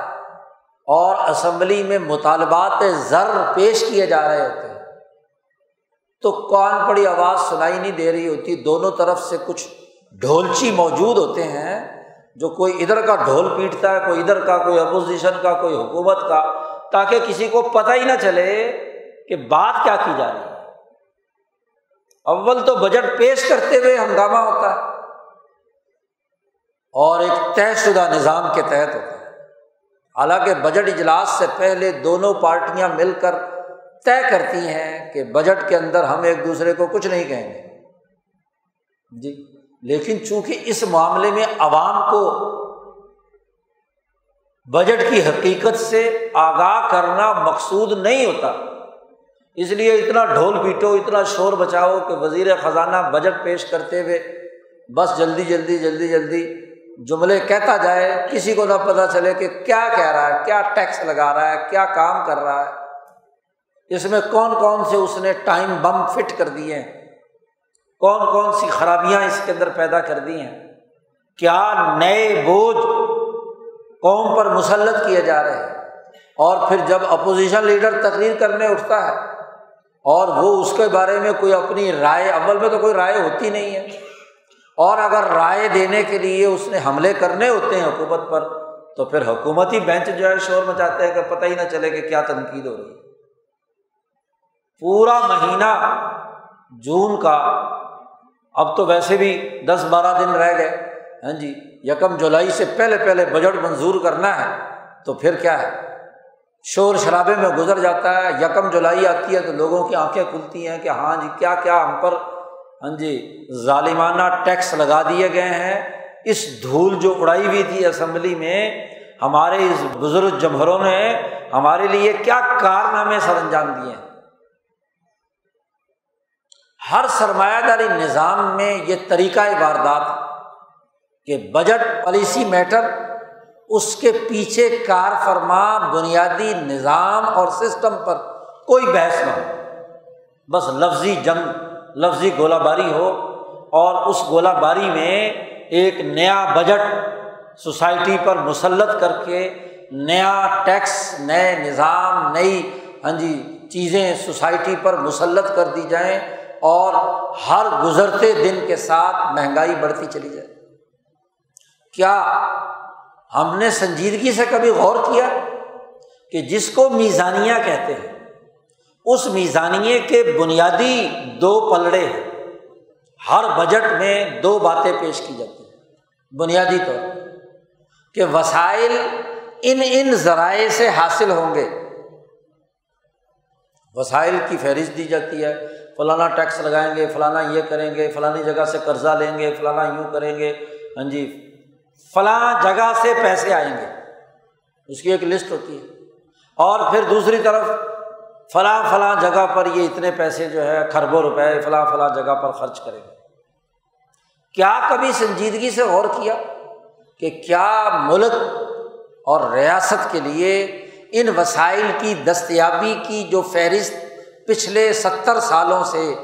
اور اسمبلی میں مطالبات زر پیش کیے جا رہے ہوتے ہیں تو کون پڑی آواز سنائی نہیں دے رہی ہوتی، دونوں طرف سے کچھ ڈھولچی موجود ہوتے ہیں جو کوئی ادھر کا ڈھول پیٹتا ہے، کوئی ادھر کا، کوئی اپوزیشن کا، کوئی حکومت کا، تاکہ کسی کو پتہ ہی نہ چلے کہ بات کیا کی جا رہی ہے۔ اول تو بجٹ پیش کرتے ہوئے ہنگامہ ہوتا ہے اور ایک طے شدہ نظام کے تحت ہوتا ہے۔ حالانکہ بجٹ اجلاس سے پہلے دونوں پارٹیاں مل کر طے کرتی ہیں کہ بجٹ کے اندر ہم ایک دوسرے کو کچھ نہیں کہیں گے۔ جی لیکن چونکہ اس معاملے میں عوام کو بجٹ کی حقیقت سے آگاہ کرنا مقصود نہیں ہوتا، اس لیے اتنا ڈھول پیٹو، اتنا شور بچاؤ کہ وزیر خزانہ بجٹ پیش کرتے ہوئے بس جلدی جلدی جلدی جلدی جملے کہتا جائے، کسی کو نہ پتہ چلے کہ کیا کہہ رہا ہے، کیا ٹیکس لگا رہا ہے، کیا کام کر رہا ہے۔ اس میں کون کون سے اس نے ٹائم بم فٹ کر دیے ہیں؟ کون کون سی خرابیاں اس کے اندر پیدا کر دی ہیں؟ کیا نئے بوجھ قوم پر مسلط کیے جا رہے ہیں؟ اور پھر جب اپوزیشن لیڈر تقریر کرنے اٹھتا ہے، اور وہ اس کے بارے میں کوئی اپنی رائے عمل میں تو کوئی رائے ہوتی نہیں ہے۔ اور اگر رائے دینے کے لیے اس نے حملے کرنے ہوتے ہیں حکومت پر، تو پھر حکومتی بینچ جو ہے شور مچاتے ہیں کہ پتہ ہی نہ چلے کہ کیا تنقید ہو رہی ہے۔ پورا مہینہ جون کا، اب تو ویسے بھی دس بارہ دن رہ گئے۔ ہاں جی یکم جولائی سے پہلے پہلے بجٹ منظور کرنا ہے تو پھر کیا ہے؟ شور شرابے میں گزر جاتا ہے، یکم جولائی آتی ہے تو لوگوں کی آنکھیں کھلتی ہیں کہ ہاں جی کیا کیا ہم پر ہاں جی ظالمانہ ٹیکس لگا دیے گئے ہیں۔ اس دھول جو اڑائی ہوئی تھی اسمبلی میں، ہمارے اس بزرگ جمہروں نے ہمارے لیے کیا کارنامے سر انجام دیے ہیں۔ ہر سرمایہ داری نظام میں یہ طریقۂ واردات کہ بجٹ پالیسی میٹر اس کے پیچھے کار فرما بنیادی نظام اور سسٹم پر کوئی بحث نہ ہو۔ بس لفظی جنگ، لفظی گولہ باری ہو اور اس گولہ باری میں ایک نیا بجٹ سوسائٹی پر مسلط کر کے نیا ٹیکس، نئے نظام، نئی ہاں جی چیزیں سوسائٹی پر مسلط کر دی جائیں۔ اور ہر گزرتے دن کے ساتھ مہنگائی بڑھتی چلی جائے۔ کیا ہم نے سنجیدگی سے کبھی غور کیا کہ جس کو میزانیہ کہتے ہیں، اس میزانیے کے بنیادی دو پلڑے ہیں۔ ہر بجٹ میں دو باتیں پیش کی جاتی ہیں۔ بنیادی طور کہ وسائل ان ان ذرائع سے حاصل ہوں گے۔ وسائل کی فہرست دی جاتی ہے۔ فلانا ٹیکس لگائیں گے، فلانا یہ کریں گے، فلانی جگہ سے قرضہ لیں گے، فلانا یوں کریں گے۔ ہاں جی فلاں جگہ سے پیسے آئیں گے۔ اس کی ایک لسٹ ہوتی ہے۔ اور پھر دوسری طرف، فلاں فلاں جگہ پر یہ اتنے پیسے جو ہے، کھربوں روپے فلاں فلاں جگہ پر خرچ کریں گے۔ کیا کبھی سنجیدگی سے غور کیا کہ کیا ملک اور ریاست کے لیے ان وسائل کی دستیابی کی جو فہرست پچھلے ستر سالوں سے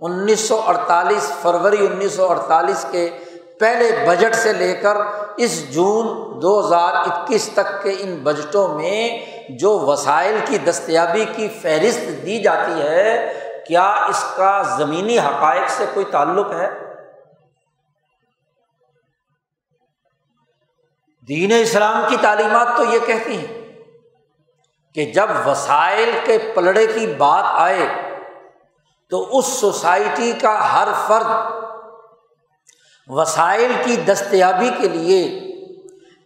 انیس سو اڑتالیس فروری انیس سو اڑتالیس کے پہلے بجٹ سے لے کر اس جون دو ہزار اکیس تک کے ان بجٹوں میں جو وسائل کی دستیابی کی فہرست دی جاتی ہے، کیا اس کا زمینی حقائق سے کوئی تعلق ہے؟ دین اسلام کی تعلیمات تو یہ کہتی ہیں۔ کہ جب وسائل کے پلڑے کی بات آئے تو اس سوسائٹی کا ہر فرد وسائل کی دستیابی کے لیے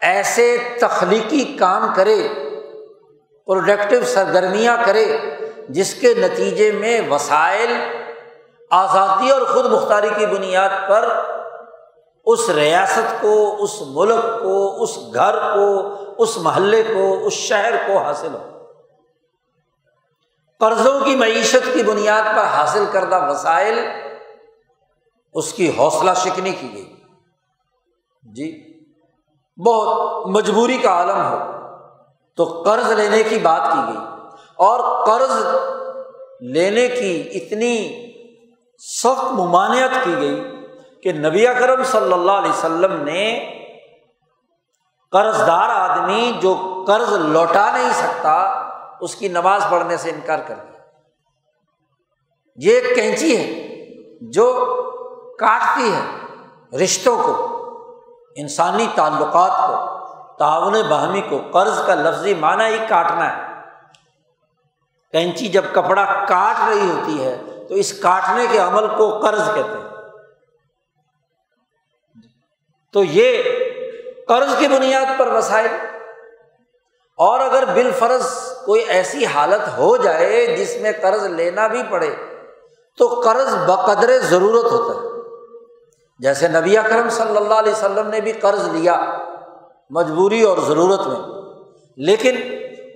ایسے تخلیقی کام کرے، پروڈکٹیو سرگرمیاں کرے، جس کے نتیجے میں وسائل آزادی اور خود مختاری کی بنیاد پر اس ریاست کو، اس ملک کو، اس گھر کو، اس محلے کو، اس شہر کو حاصل ہو۔ قرضوں کی معیشت کی بنیاد پر حاصل کردہ وسائل اس کی حوصلہ شکنی کی گئی۔ جی بہت مجبوری کا عالم ہو۔ تو قرض لینے کی بات کی گئی۔ اور قرض لینے کی اتنی سخت ممانعت کی گئی کہ نبی اکرم صلی اللہ علیہ وسلم نے قرض دار آدمی جو قرض لوٹا نہیں سکتا اس کی نماز پڑھنے سے انکار کر دیا۔ یہ ایک کینچی ہے جو کاٹتی ہے رشتوں کو، انسانی تعلقات کو، تعاون باہمی کو، قرض کا لفظی معنی ہی کاٹنا ہے۔ کینچی جب کپڑا کاٹ رہی ہوتی ہے تو اس کاٹنے کے عمل کو قرض کہتے ہیں۔ تو یہ قرض کی بنیاد پر وسائل اور اگر بال فرض کوئی ایسی حالت ہو جائے جس میں قرض لینا بھی پڑے، تو قرض بقدر ضرورت ہوتا ہے۔ جیسے نبی اکرم صلی اللہ علیہ وسلم نے بھی قرض لیا مجبوری اور ضرورت میں، لیکن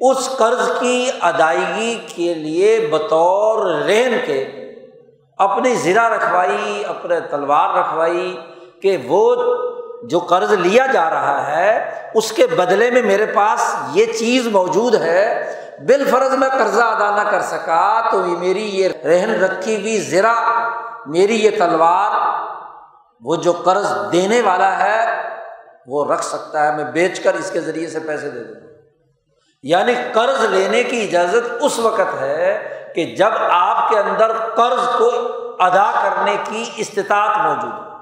اس قرض کی ادائیگی کے لیے بطور رہن کے اپنی زرا رکھوائی، اپنے تلوار رکھوائی کہ وہ جو قرض لیا جا رہا ہے، اس کے بدلے میں میرے پاس یہ چیز موجود ہے۔ بال فرض میں قرضہ ادا نہ کر سکا، تو میری یہ رہن رکھی ہوئی زرا، میری یہ تلوار، وہ جو قرض دینے والا ہے، وہ رکھ سکتا ہے۔ میں بیچ کر اس کے ذریعے سے پیسے دے دوں۔ یعنی قرض لینے کی اجازت اس وقت ہے کہ جب آپ کے اندر قرض کو ادا کرنے کی استطاعت موجود ہے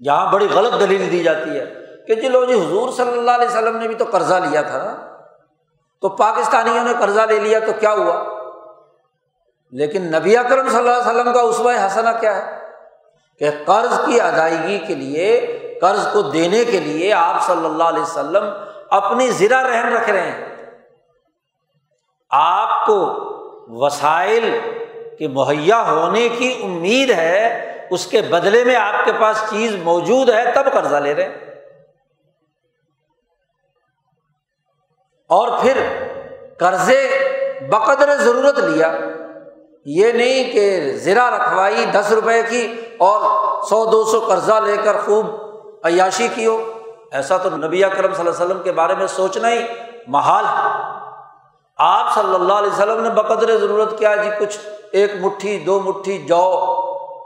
یہاں بڑی غلط دلیل دی جاتی ہے کہ جی لو جی حضور صلی اللہ علیہ وسلم نے بھی تو قرضہ لیا تھا نا، تو پاکستانیوں نے قرضہ لے لیا تو کیا ہوا؟ لیکن نبی اکرم صلی اللہ علیہ وسلم کا اسوہ حسنا کیا ہے؟ کہ قرض کی ادائیگی کے لیے، قرض کو دینے کے لیے آپ صلی اللہ علیہ وسلم اپنی زرا رحم رکھ رہے ہیں۔ آپ کو وسائل کے مہیا ہونے کی امید ہے اس کے بدلے میں آپ کے پاس چیز موجود ہے، تب قرضہ لے رہے اور پھر قرضے بقدر ضرورت لیا۔ یہ نہیں کہ زرا رکھوائی، دس روپے کی اور سو، دو سو قرضہ لے کر خوب عیاشی کی ہو ایسا تو نبی کرم صلی اللہ علیہ وسلم کے بارے میں سوچنا ہی محال۔ ہے آپ صلی اللہ علیہ وسلم نے بقدر ضرورت کیا۔ جی کچھ ایک مٹھی، دو مٹھی، جو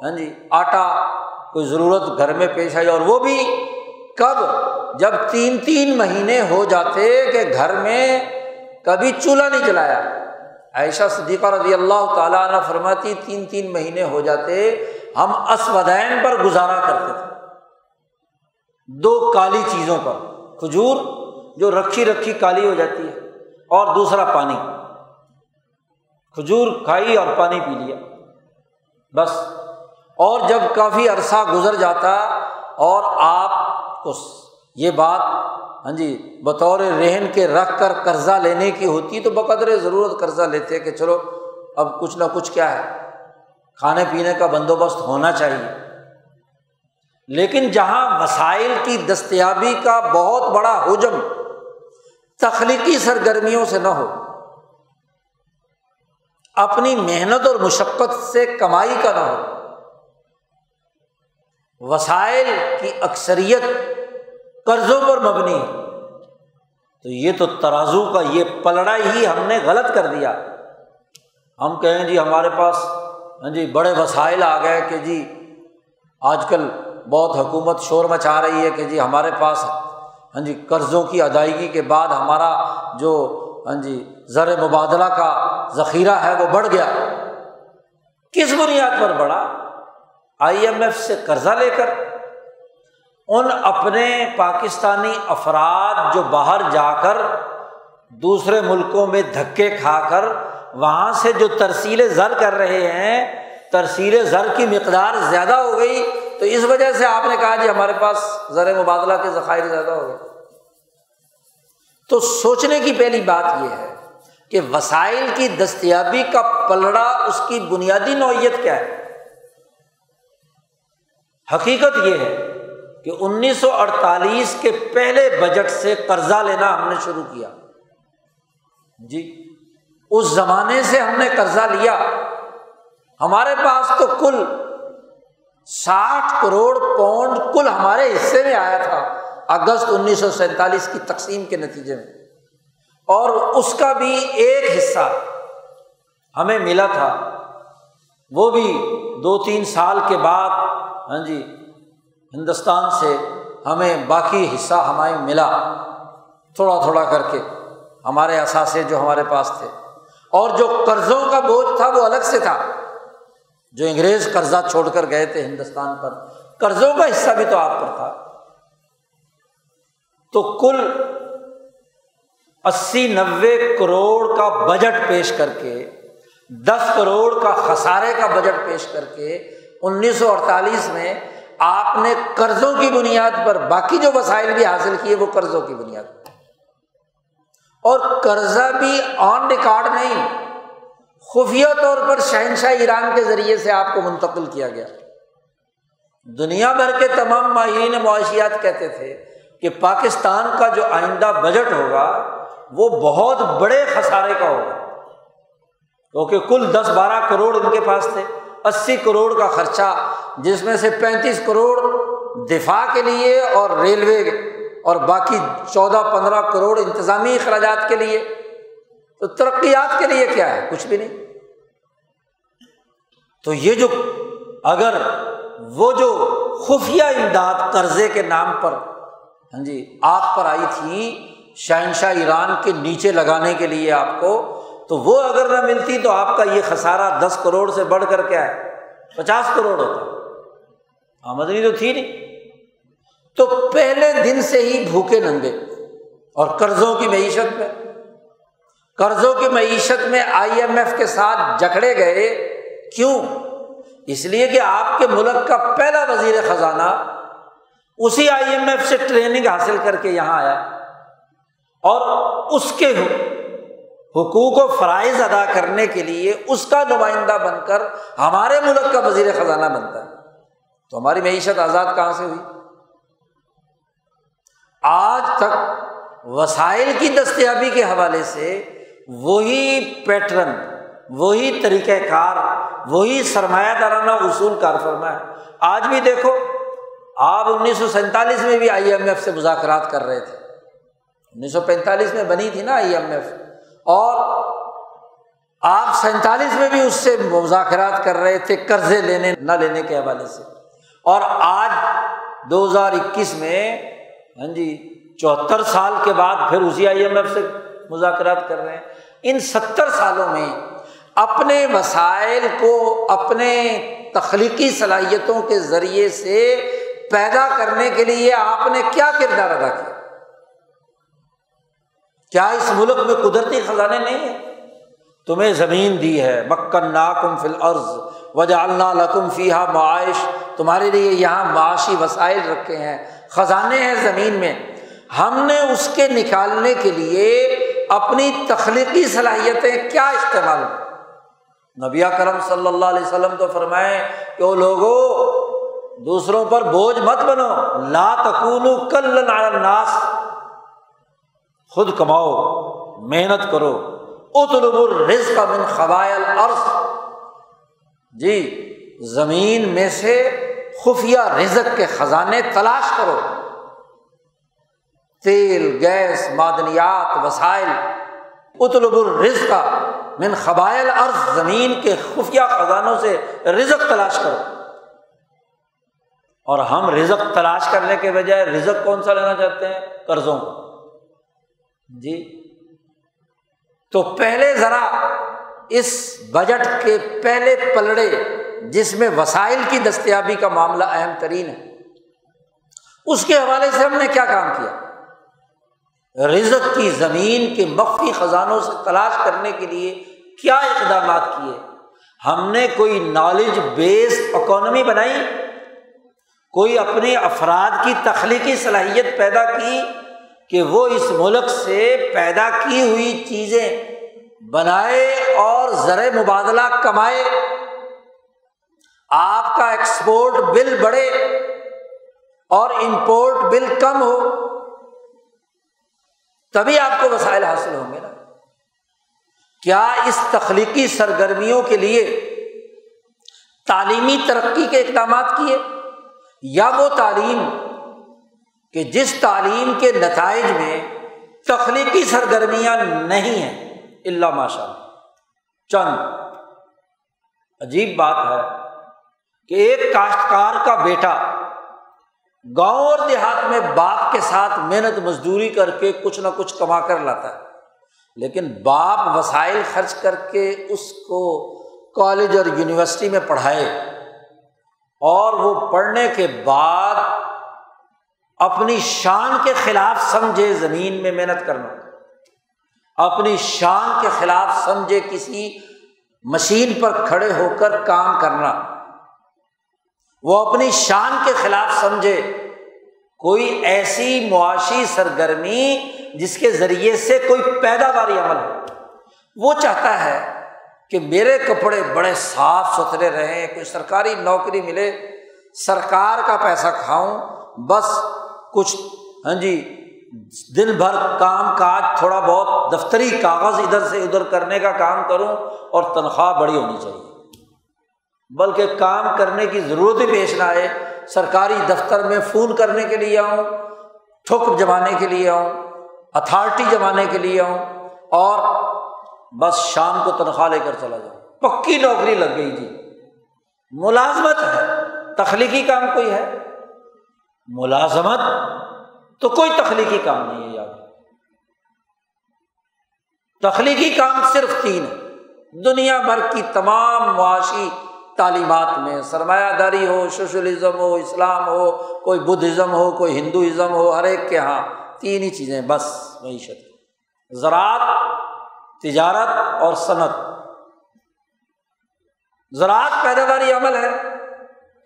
ہاں جی آٹا کوئی ضرورت گھر میں پیش آئی اور وہ بھی کب؟ جب تین تین مہینے ہو جاتے کہ گھر میں کبھی چولہا نہیں چلایا ایشا صدیقہ رضی اللہ تعالیٰ عنہ فرماتی، تین تین مہینے ہو جاتے، ہم اسودین پر گزارا کرتے تھے۔ دو کالی چیزوں پر، کھجور جو رکھی رکھی کالی ہو جاتی ہے اور دوسرا پانی۔ کھجور کھائی اور پانی پی لیا۔ بس۔ اور جب کافی عرصہ گزر جاتا اور آپ کو یہ بات ہاں جی بطور رہن کے رکھ کر قرضہ لینے کی ہوتی تو بقدر ضرورت قرضہ لیتے کہ چلو اب کچھ نہ کچھ کیا ہے۔ کھانے پینے کا بندوبست ہونا چاہیے۔ لیکن جہاں وسائل کی دستیابی کا بہت بڑا حجم تخلیقی سرگرمیوں سے نہ ہو، اپنی محنت اور مشقت سے کمائی کا نہ ہو وسائل کی اکثریت قرضوں پر مبنی ہے۔ تو یہ تو ترازو کا یہ پلڑا ہی ہم نے غلط کر دیا۔ ہم کہیں جی ہمارے پاس ہاں جی بڑے وسائل آ گئے کہ جی آج کل بہت حکومت شور مچا رہی ہے کہ جی ہمارے پاس ہاں جی قرضوں کی ادائیگی کے بعد ہمارا جو ہاں جی زر مبادلہ کا ذخیرہ ہے وہ بڑھ گیا۔ کس بنیاد پر بڑھا؟ آئی ایم ایف سے قرضہ لے کر ان اپنے پاکستانی افراد جو باہر جا کر دوسرے ملکوں میں دھکے کھا کر وہاں سے جو ترسیل زر کر رہے ہیں ترسیل زر کی مقدار زیادہ ہو گئی، تو اس وجہ سے آپ نے کہا جی ہمارے پاس زر مبادلہ کے ذخائر زیادہ ہو گئے۔ تو سوچنے کی پہلی بات یہ ہے کہ وسائل کی دستیابی کا پلڑا، اس کی بنیادی نوعیت کیا ہے؟ حقیقت یہ ہے کہ انیس سو اڑتالیس کے پہلے بجٹ سے قرضہ لینا ہم نے شروع کیا۔ جی اس زمانے سے ہم نے قرضہ لیا۔ ہمارے پاس تو کل ساٹھ کروڑ پاؤنڈ کل ہمارے حصے میں آیا تھا۔ اگست انیس سو سینتالیس کی تقسیم کے نتیجے میں۔ اور اس کا بھی ایک حصہ ہمیں ملا تھا۔ وہ بھی دو تین سال کے بعد ہاں جی ہندوستان سے ہمیں باقی حصہ ہمیں ملا، تھوڑا تھوڑا کر کے ہمارے اثاثے جو ہمارے پاس تھے۔ اور جو قرضوں کا بوجھ تھا وہ الگ سے تھا۔ جو انگریز قرضہ چھوڑ کر گئے تھے ہندوستان پر، قرضوں کا حصہ بھی تو آپ پر تھا۔ تو کل اسی نوے کروڑ کا بجٹ پیش کر کے، دس کروڑ کا خسارے کا بجٹ پیش کر کے انیس سو اڑتالیس میں آپ نے قرضوں کی بنیاد پر باقی جو وسائل بھی حاصل کیے وہ قرضوں کی بنیاد پر۔ اور قرضہ بھی آن ریکارڈ نہیں، خفیہ طور پر شہنشاہ ایران کے ذریعے سے آپ کو منتقل کیا گیا۔ دنیا بھر کے تمام ماہرین معاشیات کہتے تھے کہ پاکستان کا جو آئندہ بجٹ ہوگا وہ بہت بڑے خسارے کا ہوگا، کیونکہ کل دس بارہ کروڑ ان کے پاس تھے۔ اسی کروڑ کا خرچہ، جس میں سے پینتیس کروڑ دفاع کے لیے اور ریلوے اور باقی چودہ پندرہ کروڑ انتظامی اخراجات کے لیے۔ تو ترقیات کے لیے کیا ہے؟ کچھ بھی نہیں۔ تو یہ جو اگر وہ جو خفیہ امداد قرضے کے نام پر ہاں جی آپ پر آئی تھی شہنشاہ ایران کے نیچے لگانے کے لیے آپ کو تو وہ اگر نہ ملتی تو آپ کا یہ خسارہ دس کروڑ سے بڑھ کر کیا ہے؟ پچاس کروڑ ہوتا۔ آمدنی تو تھی نہیں۔ تو پہلے دن سے ہی بھوکے ننگے۔ اور قرضوں کی معیشت میں۔ قرضوں کی معیشت میں آئی ایم ایف کے ساتھ جکڑے گئے۔ کیوں؟ اس لیے کہ آپ کے ملک کا پہلا وزیر خزانہ اسی آئی ایم ایف سے ٹریننگ حاصل کر کے یہاں آیا۔ اور اس کے حقوق و فرائض ادا کرنے کے لیے اس کا نمائندہ بن کر ہمارے ملک کا وزیر خزانہ بنتا ہے۔ تو ہماری معیشت آزاد کہاں سے ہوئی؟ آج تک وسائل کی دستیابی کے حوالے سے وہی پیٹرن، وہی طریقۂ کار، وہی سرمایہ دارانہ اصول کار فرما ہے۔ آج بھی دیکھو، آپ انیس سو سینتالیس میں بھی آئی ایم ایف سے مذاکرات کر رہے تھے۔ انیس سو پینتالیس میں بنی تھی نا آئی ایم ایف۔ اور آپ سینتالیس میں بھی اس سے مذاکرات کر رہے تھے، قرضے لینے نہ لینے کے حوالے سے۔ اور آج دو ہزار اکیس میں ہاں جی چوہتر سال کے بعد پھر اسی آئی ایم ایف سے مذاکرات کر رہے ہیں۔ ان ستر سالوں میں اپنے وسائل کو، اپنے تخلیقی صلاحیتوں کے ذریعے سے پیدا کرنے کے لیے آپ نے کیا کردار ادا کیا؟ کیا اس ملک میں قدرتی خزانے نہیں ہیں؟ تمہیں زمین دی ہے مکن ناکم فل عرض وجہ اللہ لکم فیحا معائش۔ تمہارے لیے یہاں معاشی وسائل رکھے ہیں، خزانے ہیں زمین میں۔ ہم نے اس کے نکالنے کے لیے اپنی تخلیقی صلاحیتیں کیا استعمال؟ نبی کرم صلی اللہ علیہ وسلم تو فرمائے کہ وہ لوگوں دوسروں پر بوجھ مت بنو۔ لا تکون کل ناس خود کماؤ، محنت کرو۔ اتلب الرزق من قبائل عرض جی زمین میں سے خفیہ رزق کے خزانے تلاش کرو۔ تیل، گیس، معدنیات، وسائل۔ اتلب الرز کا من قبائل ارض زمین کے خفیہ خزانوں سے رزق تلاش کرو۔ اور ہم رزق تلاش کرنے کے بجائے رزق کون سا لینا چاہتے ہیں؟ قرضوں۔ کو جی۔ تو پہلے ذرا اس بجٹ کے پہلے پلڑے جس میں وسائل کی دستیابی کا معاملہ اہم ترین ہے، اس کے حوالے سے ہم نے کیا کام کیا؟ رزق کی زمین کے مخفی خزانوں سے تلاش کرنے کے لیے کیا اقدامات کیے؟ ہم نے کوئی نالج بیس اکانمی بنائی؟ کوئی اپنے افراد کی تخلیقی صلاحیت پیدا کی؟ کہ وہ اس ملک سے پیدا کی ہوئی چیزیں بنائے اور زر مبادلہ کمائے، آپ کا ایکسپورٹ بل بڑھے اور امپورٹ بل کم ہو، تبھی آپ کو وسائل حاصل ہوں گے نا۔ کیا اس تخلیقی سرگرمیوں کے لیے تعلیمی ترقی کے اقدامات کیے؟ یا وہ تعلیم کہ جس تعلیم کے نتائج میں تخلیقی سرگرمیاں نہیں ہیں، اللہ ماشاء چند، عجیب بات ہے کہ ایک کاشتکار کا بیٹا گاؤں اور دیہات میں باپ کے ساتھ محنت مزدوری کر کے کچھ نہ کچھ کما کر لاتا ہے، لیکن باپ وسائل خرچ کر کے اس کو کالج اور یونیورسٹی میں پڑھائے اور وہ پڑھنے کے بعد اپنی شان کے خلاف سمجھے زمین میں محنت کرنا، اپنی شان کے خلاف سمجھے کسی مشین پر کھڑے ہو کر کام کرنا، وہ اپنی شان کے خلاف سمجھے۔ کوئی ایسی معاشی سرگرمی جس کے ذریعے سے کوئی پیداواری عمل ہو، وہ چاہتا ہے کہ میرے کپڑے بڑے صاف ستھرے رہیں، کوئی سرکاری نوکری ملے، سرکار کا پیسہ کھاؤں، بس کچھ ہاں جی دن بھر کام کاج، تھوڑا بہت دفتری کاغذ ادھر سے ادھر کرنے کا کام کروں اور تنخواہ بڑی ہونی چاہیے۔ بلکہ کام کرنے کی ضرورت ہی پیش نہ آئے، سرکاری دفتر میں فون کرنے کے لیے آؤں ٹھک جمانے کے لیے آؤں، اتھارٹی جمانے کے لیے آؤں اور بس شام کو تنخواہ لے کر چلا جاؤں۔ پکی نوکری لگ گئی جی۔ ملازمت ہے، تخلیقی کام کوئی ہے؟ ملازمت تو کوئی تخلیقی کام نہیں ہے یاد تخلیقی کام صرف تین ہے۔ دنیا بھر کی تمام معاشی تعلیمات میں سرمایہ داری ہو، سوشلزم ہو، اسلام ہو، کوئی بدھزم ہو، کوئی ہندوازم ہو، ہر ایک کے یہاں تین ہی چیزیں، بس معیشت۔ زراعت، تجارت اور صنعت۔ زراعت پیداواری عمل ہے۔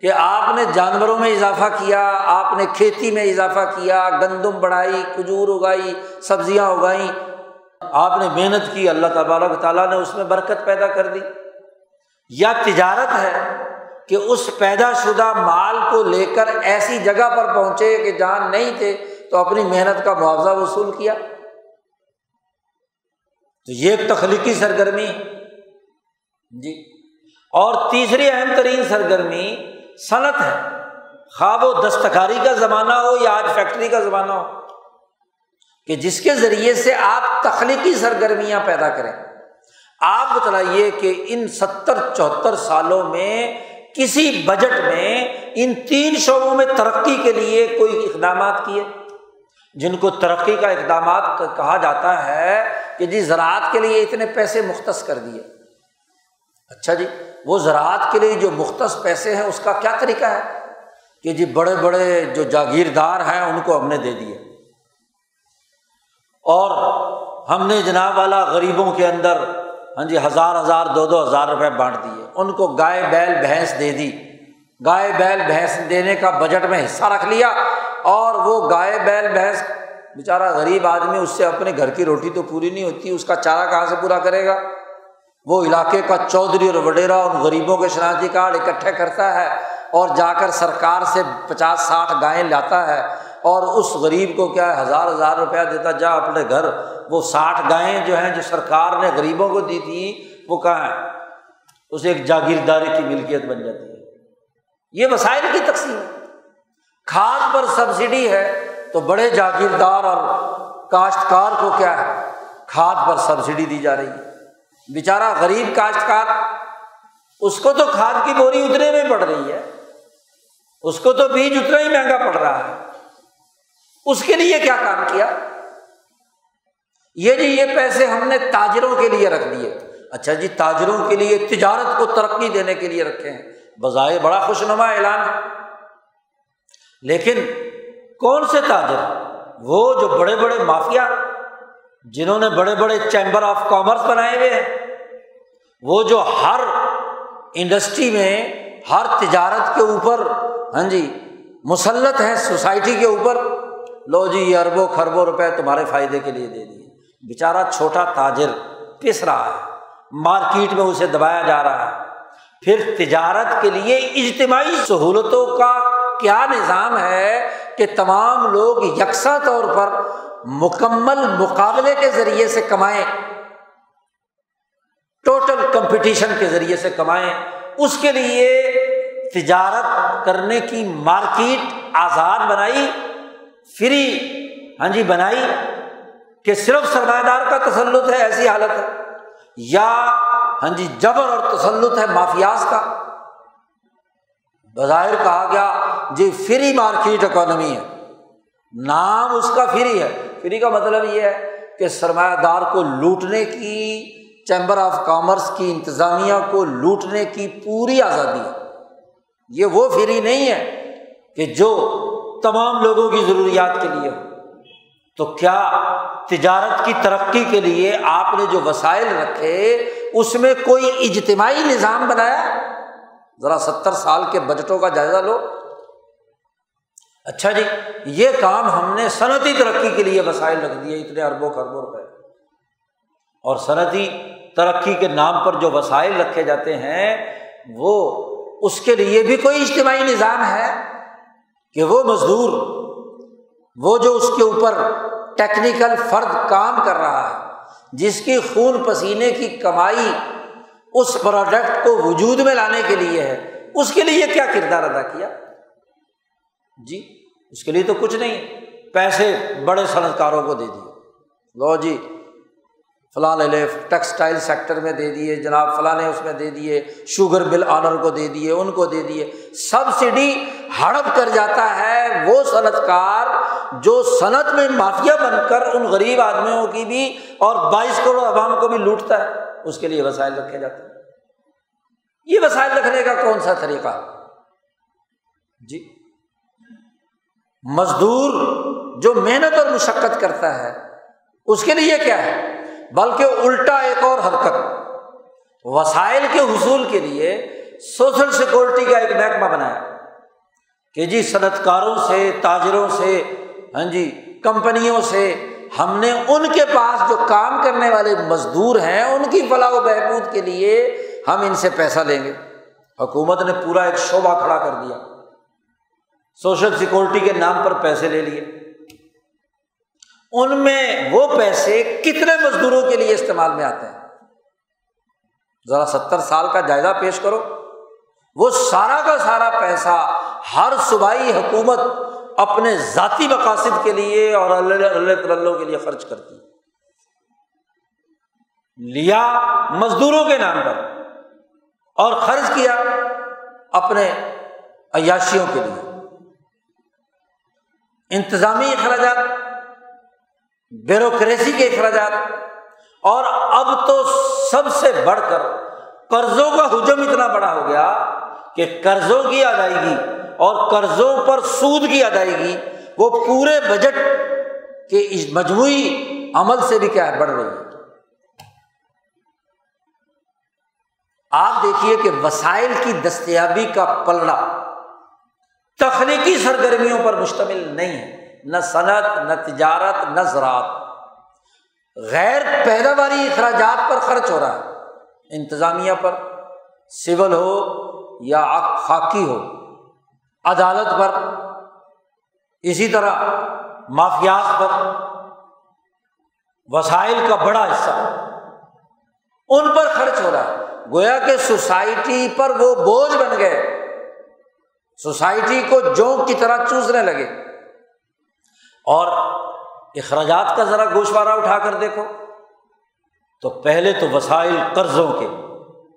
کہ آپ نے جانوروں میں اضافہ کیا، آپ نے کھیتی میں اضافہ کیا، گندم بڑھائی، کھجور اگائی، سبزیاں اگائیں آپ نے محنت کی، اللہ تبارک تعالیٰ نے اس میں برکت پیدا کر دی۔ یا تجارت ہے کہ اس پیدا شدہ مال کو لے کر ایسی جگہ پر پہنچے کہ جہاں نہیں تھے تو اپنی محنت کا معاوضہ وصول کیا۔ تو یہ ایک تخلیقی سرگرمی۔ جی۔ اور تیسری اہم ترین سرگرمی صنعت ہے۔ خواب و دستکاری کا زمانہ ہو یا آج فیکٹری کا زمانہ ہو، کہ جس کے ذریعے سے آپ تخلیقی سرگرمیاں پیدا کریں۔ آپ بتلائیے کہ ان ستر چوہتر سالوں میں کسی بجٹ میں ان تین شعبوں میں ترقی کے لیے کوئی اقدامات کیے؟ جن کو ترقی کا اقدامات کہا جاتا ہے کہ جی زراعت کے لیے اتنے پیسے مختص کر دیے۔ اچھا جی۔ وہ زراعت کے لیے جو مختص پیسے ہیں، اس کا کیا طریقہ ہے؟ کہ جی بڑے بڑے جو جاگیردار ہیں، ان کو ہم نے دے دیے۔ اور ہم نے جناب والا غریبوں کے اندر ہاں جی ہزار ہزار، دو دو ہزار روپئے بانٹ دیے۔ ان کو گائے، بیل، بھینس دے دی۔ گائے، بیل، بھینس دینے کا بجٹ میں حصہ رکھ لیا۔ اور وہ گائے، بیل، بھینس، بیچارہ غریب آدمی، اس سے اپنے گھر کی روٹی تو پوری نہیں ہوتی، اس کا چارہ کہاں سے پورا کرے گا؟ وہ علاقے کا چودھری اور وڈیرا ان غریبوں کے شناختی کارڈ اکٹھے کرتا ہے اور جا کر سرکار سے پچاس ساٹھ گائیں لاتا ہے اور اس غریب کو کیا ہے، ہزار ہزار روپیہ دیتا جا اپنے گھر، وہ ساٹھ گائیں جو ہیں، جو سرکار نے غریبوں کو دی تھی، وہ کہاں ہے اسے ایک جاگیرداری کی ملکیت بن جاتی ہے۔ یہ وسائل کی تقسیم ہے۔ کھاد پر سبسڈی ہے تو بڑے جاگیردار اور کاشتکار کو کیا ہے، کھاد پر سبسڈی دی جا رہی ہے۔ بیچارہ غریب کاشتکار، اس کو تو کھاد کی بوری اتنے میں پڑ رہی ہے، اس کو تو بیج اتنا ہی مہنگا پڑ رہا ہے۔ اس کے لیے کیا کام کیا؟ یہ جی یہ پیسے ہم نے تاجروں کے لیے رکھ دیے۔ اچھا جی تاجروں کے لیے تجارت کو ترقی دینے کے لیے رکھے ہیں۔ بظاہر بڑا خوش نما اعلان ہے۔ لیکن کون سے تاجر؟ وہ جو بڑے بڑے مافیا جنہوں نے بڑے بڑے چیمبر آف کامرس بنائے ہوئے ہیں، وہ جو ہر انڈسٹری میں، ہر تجارت کے اوپر ہاں جی مسلط ہیں، سوسائٹی کے اوپر، لو جی یہ اربوں خربوں روپے تمہارے فائدے کے لیے دے دیے۔ بیچارہ چھوٹا تاجر پس رہا ہے، مارکیٹ میں اسے دبایا جا رہا ہے۔ پھر تجارت کے لیے اجتماعی سہولتوں کا کیا نظام ہے کہ تمام لوگ یکساں طور پر مکمل مقابلے کے ذریعے سے کمائیں، ٹوٹل کمپٹیشن کے ذریعے سے کمائیں، اس کے لیے تجارت کرنے کی مارکیٹ آزاد بنائی، فری ہاں جی بنائی، کہ صرف سرمایہ دار کا تسلط ہے، ایسی حالت ہے، یا ہاں جی جبر اور تسلط ہے مافیاز کا۔ بظاہر کہا گیا جی فری مارکیٹ اکانمی ہے، نام اس کا فری ہے۔ فری کا مطلب یہ ہے کہ سرمایہ دار کو لوٹنے کی چیمبر آف کامرس کی انتظامیہ کو لوٹنے کی پوری آزادی ہے۔ یہ وہ فری نہیں ہے کہ جو تمام لوگوں کی ضروریات کے لیے ہو۔ تو کیا تجارت کی ترقی کے لیے آپ نے جو وسائل رکھے، اس میں کوئی اجتماعی نظام بنایا؟ ذرا ستر سال کے بجٹوں کا جائزہ لو۔ اچھا جی یہ کام ہم نے صنعتی ترقی کے لیے وسائل رکھ دیے، اتنے اربوں خربوں روپے۔ اور صنعتی ترقی کے نام پر جو وسائل رکھے جاتے ہیں، وہ اس کے لیے بھی کوئی اجتماعی نظام ہے کہ وہ مزدور، وہ جو اس کے اوپر ٹیکنیکل فرد کام کر رہا ہے، جس کی خون پسینے کی کمائی اس پروڈکٹ کو وجود میں لانے کے لیے ہے، اس کے لیے کیا کردار ادا کیا؟ جی اس کے لیے تو کچھ نہیں، پیسے بڑے صنعت کاروں کو دے دیے۔ لو جی فلاں لے لے، ٹیکسٹائل سیکٹر میں دے دیے، جناب فلاں نے اس میں دے دیے، شوگر بل آنر کو دے دیے، ان کو دے دیے۔ سبسڈی ہڑپ کر جاتا ہے وہ صنعت کار جو صنعت میں مافیا بن کر ان غریب آدمیوں کی بھی اور بائیس کروڑ عوام کو بھی لوٹتا ہے، اس کے لیے وسائل رکھے جاتے ہیں۔ یہ وسائل رکھنے کا کون سا طریقہ؟ جی۔ مزدور جو محنت اور مشقت کرتا ہے، اس کے لیے کیا ہے؟ بلکہ الٹا ایک اور حرکت، وسائل کے حصول کے لیے سوشل سیکورٹی کا ایک محکمہ بنایا۔ کہ جی صنعت کاروں سے، تاجروں سے ہاں جی کمپنیوں سے ہم نے ان کے پاس جو کام کرنے والے مزدور ہیں، ان کی فلاح و بہبود کے لیے ہم ان سے پیسہ لیں گے۔ حکومت نے پورا ایک شعبہ کھڑا کر دیا۔ سوشل سیکورٹی کے نام پر پیسے لے لیے۔ ان میں وہ پیسے کتنے مزدوروں کے لیے استعمال میں آتے ہیں؟ ذرا ستر سال کا جائزہ پیش کرو۔ وہ سارا کا سارا پیسہ ہر صوبائی حکومت اپنے ذاتی مقاصد کے لیے اور اللہ اللہ کے لیے خرچ کرتی لیا مزدوروں کے نام پر اور خرچ کیا اپنے عیاشیوں کے لیے۔ انتظامی اخراجات، بیوروکریسی کے اخراجات، اور اب تو سب سے بڑھ کر قرضوں کا حجم اتنا بڑا ہو گیا کہ قرضوں کی ادائیگی اور قرضوں پر سود کی ادائیگی، وہ پورے بجٹ کے اس مجموعی عمل سے بھی کیا ہے، بڑھ رہی ہے۔ آپ دیکھیے کہ وسائل کی دستیابی کا پلڑا تخلیقی سرگرمیوں پر مشتمل نہیں ہے۔ نہ صنعت، نہ تجارت، نہ زراعت۔ غیر پیداواری اخراجات پر خرچ ہو رہا ہے۔ انتظامیہ پر، سول ہو یا خاکی ہو، عدالت پر، اسی طرح مافیات پر، وسائل کا بڑا حصہ۔ ان پر خرچ ہو رہا ہے۔ گویا کہ سوسائٹی پر وہ بوجھ بن گئے۔ سوسائٹی کو جونک کی طرح چوسنے لگے۔ اور اخراجات کا ذرا گوشوارہ اٹھا کر دیکھو۔ تو پہلے تو وسائل قرضوں کے،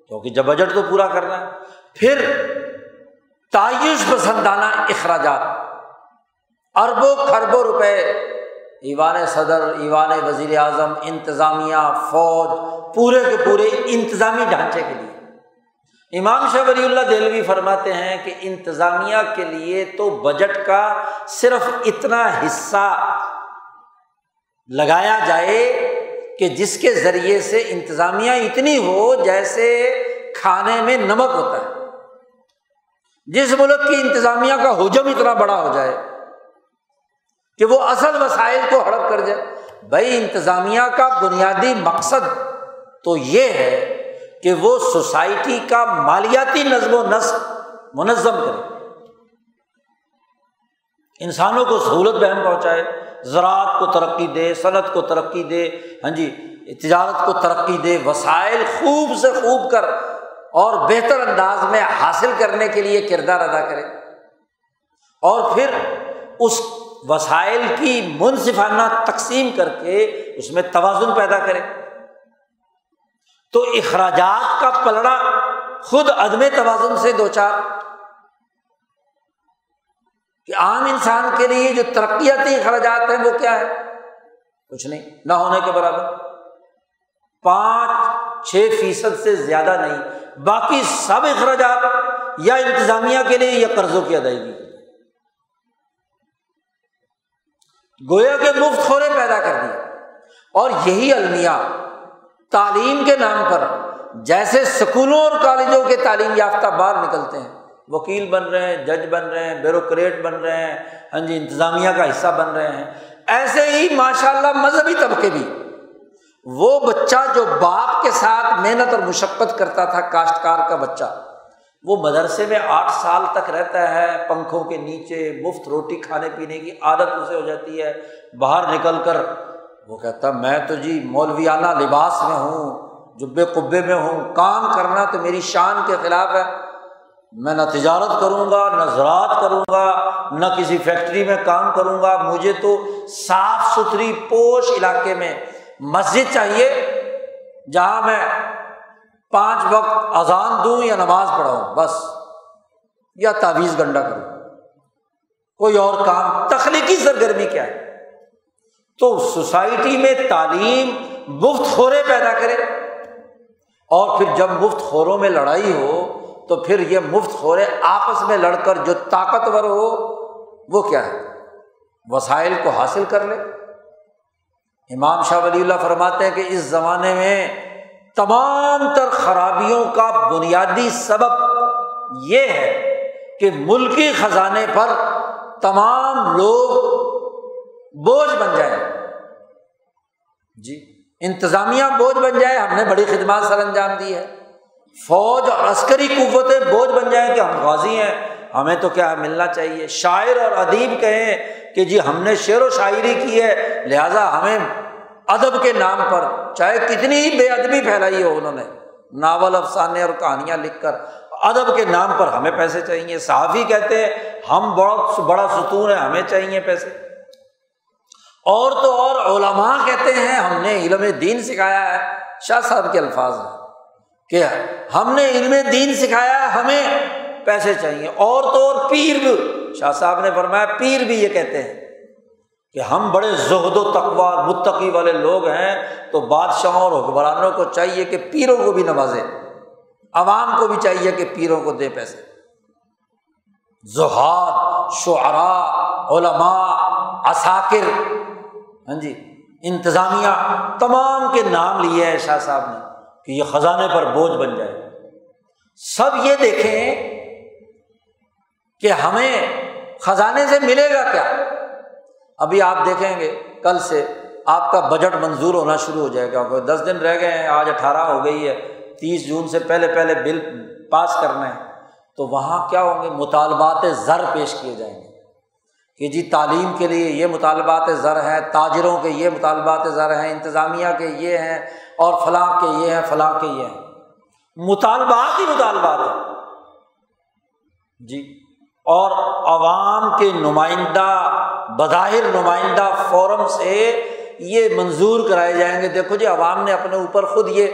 کیونکہ جب بجٹ تو پورا کرنا ہے۔ پھر تعیش پسندانہ اخراجات۔ اربوں خربوں روپے۔ ایوان صدر، ایوان وزیر اعظم، انتظامیہ، فوج، پورے کے پورے انتظامی ڈھانچے کے لیے۔ امام شاہ ولی اللہ دہلوی فرماتے ہیں کہ انتظامیہ کے لیے تو بجٹ کا صرف اتنا حصہ لگایا جائے کہ جس کے ذریعے سے انتظامیہ اتنی ہو جیسے کھانے میں نمک ہوتا ہے۔ جس ملک کی انتظامیہ کا حجم اتنا بڑا ہو جائے کہ وہ اصل وسائل کو ہڑپ کر جائے۔ بھائی، انتظامیہ کا بنیادی مقصد تو یہ ہے کہ وہ سوسائٹی کا مالیاتی نظم و نسق منظم کرے۔ انسانوں کو سہولت بہم پہنچائے، زراعت کو ترقی دے، صنعت کو ترقی دے ہاں جی تجارت کو ترقی دے، وسائل خوب سے خوب کر اور بہتر انداز میں حاصل کرنے کے لیے کردار ادا کرے۔ اور پھر اس وسائل کی منصفانہ تقسیم کر کے اس میں توازن پیدا کرے۔ تو اخراجات کا پلڑا خود عدم توازن سے دو چار۔ کہ عام انسان کے لیے جو ترقیاتی اخراجات ہیں وہ کیا ہے کچھ نہیں، نہ ہونے کے برابر۔ پانچ، چھ فیصد سے زیادہ نہیں۔ باقی سب اخراجات یا انتظامیہ کے لیے یا قرضوں کی ادائیگی کے لیے۔ گویا کے مفت خورے پیدا کر دیے۔ اور یہی المیہ تعلیم کے نام پر جیسے اسکولوں اور کالجوں کے تعلیم یافتہ باہر نکلتے ہیں۔ وکیل بن رہے ہیں، جج بن رہے ہیں، بیوروکریٹ بن رہے ہیں ہاں جی انتظامیہ کا حصہ بن رہے ہیں۔ ایسے ہی ماشاء اللہ مذہبی طبقے بھی۔ وہ بچہ جو باپ کے ساتھ محنت اور مشقت کرتا تھا کاشتکار کا بچہ، وہ مدرسے میں آٹھ سال تک رہتا ہے، پنکھوں کے نیچے، مفت روٹی کھانے پینے کی عادت اسے ہو جاتی ہے، باہر نکل کر وہ کہتا، میں تو جی مولویانہ لباس میں ہوں، جبے قبے میں ہوں، کام کرنا تو میری شان کے خلاف ہے۔ میں نہ تجارت کروں گا، نہ زراعت کروں گا، نہ کسی فیکٹری میں کام کروں گا۔ مجھے تو صاف ستھری پوش علاقے میں مسجد چاہیے، جہاں میں پانچ وقت اذان دوں یا نماز پڑھاؤں، بس، یا تعویذ گنڈا کروں۔ کوئی اور کام تخلیقی سرگرمی کیا ہے؟ تو سوسائٹی میں تعلیم مفت خورے پیدا کرے۔ اور پھر جب مفت خوروں میں لڑائی ہو، تو پھر یہ مفت خورے آپس میں لڑ کر جو طاقتور ہو، وہ کیا ہے؟ وسائل کو حاصل کر لے۔ امام شاہ ولی اللہ فرماتے ہیں کہ اس زمانے میں تمام تر خرابیوں کا بنیادی سبب یہ ہے کہ ملکی خزانے پر تمام لوگ بوجھ بن جائے۔ جی انتظامیہ بوجھ بن جائے، ہم نے بڑی خدمات سر انجام دی ہے۔ فوج اور عسکری قوتیں بوجھ بن جائیں کہ ہم غازی ہیں، ہمیں تو کیا ملنا چاہیے؟ شاعر اور ادیب کہیں کہ جی ہم نے شعر و شاعری کی ہے، لہٰذا ہمیں ادب کے نام پر چاہے کتنی ہی بے ادبی پھیلائی ہو انہوں نے، ناول، افسانے اور کہانیاں لکھ کر ادب کے نام پر ہمیں پیسے چاہیے۔ صحافی کہتے ہیں، ہم بہت بڑا ستون ہے ہمیں چاہیے پیسے۔ اور تو اور علماء کہتے ہیں، ہم نے علم دین سکھایا ہے۔ شاہ صاحب کے الفاظ ہیں کہ ہم نے علم دین سکھایا ہے، ہمیں پیسے چاہیے۔ اور تو اور پیر بھی۔ شاہ صاحب نے فرمایا، پیر بھی یہ کہتے ہیں کہ ہم بڑے زہد و تقوا متقی والے لوگ ہیں، تو بادشاہوں اور حکمرانوں کو چاہیے کہ پیروں کو بھی نوازے۔ عوام کو بھی چاہیے کہ پیروں کو دے پیسے۔ زہاد، شعراء، علماء اساکر ہاں جی انتظامیہ تمام کے نام لیے ہیں شاہ صاحب نے کہ یہ خزانے پر بوجھ بن جائے۔ سب یہ دیکھیں کہ ہمیں خزانے سے ملے گا کیا؟ ابھی آپ دیکھیں گے، کل سے آپ کا بجٹ منظور ہونا شروع ہو جائے گا۔ دس دن رہ گئے ہیں، آج اٹھارہ ہو گئی ہے، تیس جون سے پہلے پہلے بل پاس کرنا ہے تو وہاں کیا ہوں گے؟ مطالبات زر پیش کیے جائیں گے۔ کہ جی تعلیم کے لیے یہ مطالبات زر ہیں، تاجروں کے یہ مطالبات زر ہیں، انتظامیہ کے یہ ہیں اور فلاں کے یہ ہیں، فلاں کے یہ ہیں۔ مطالبات ہی مطالبات ہیں۔ جی اور عوام کے نمائندہ، بظاہر نمائندہ فورم سے یہ منظور کرائے جائیں گے۔ دیکھو جی عوام نے اپنے اوپر خود یہ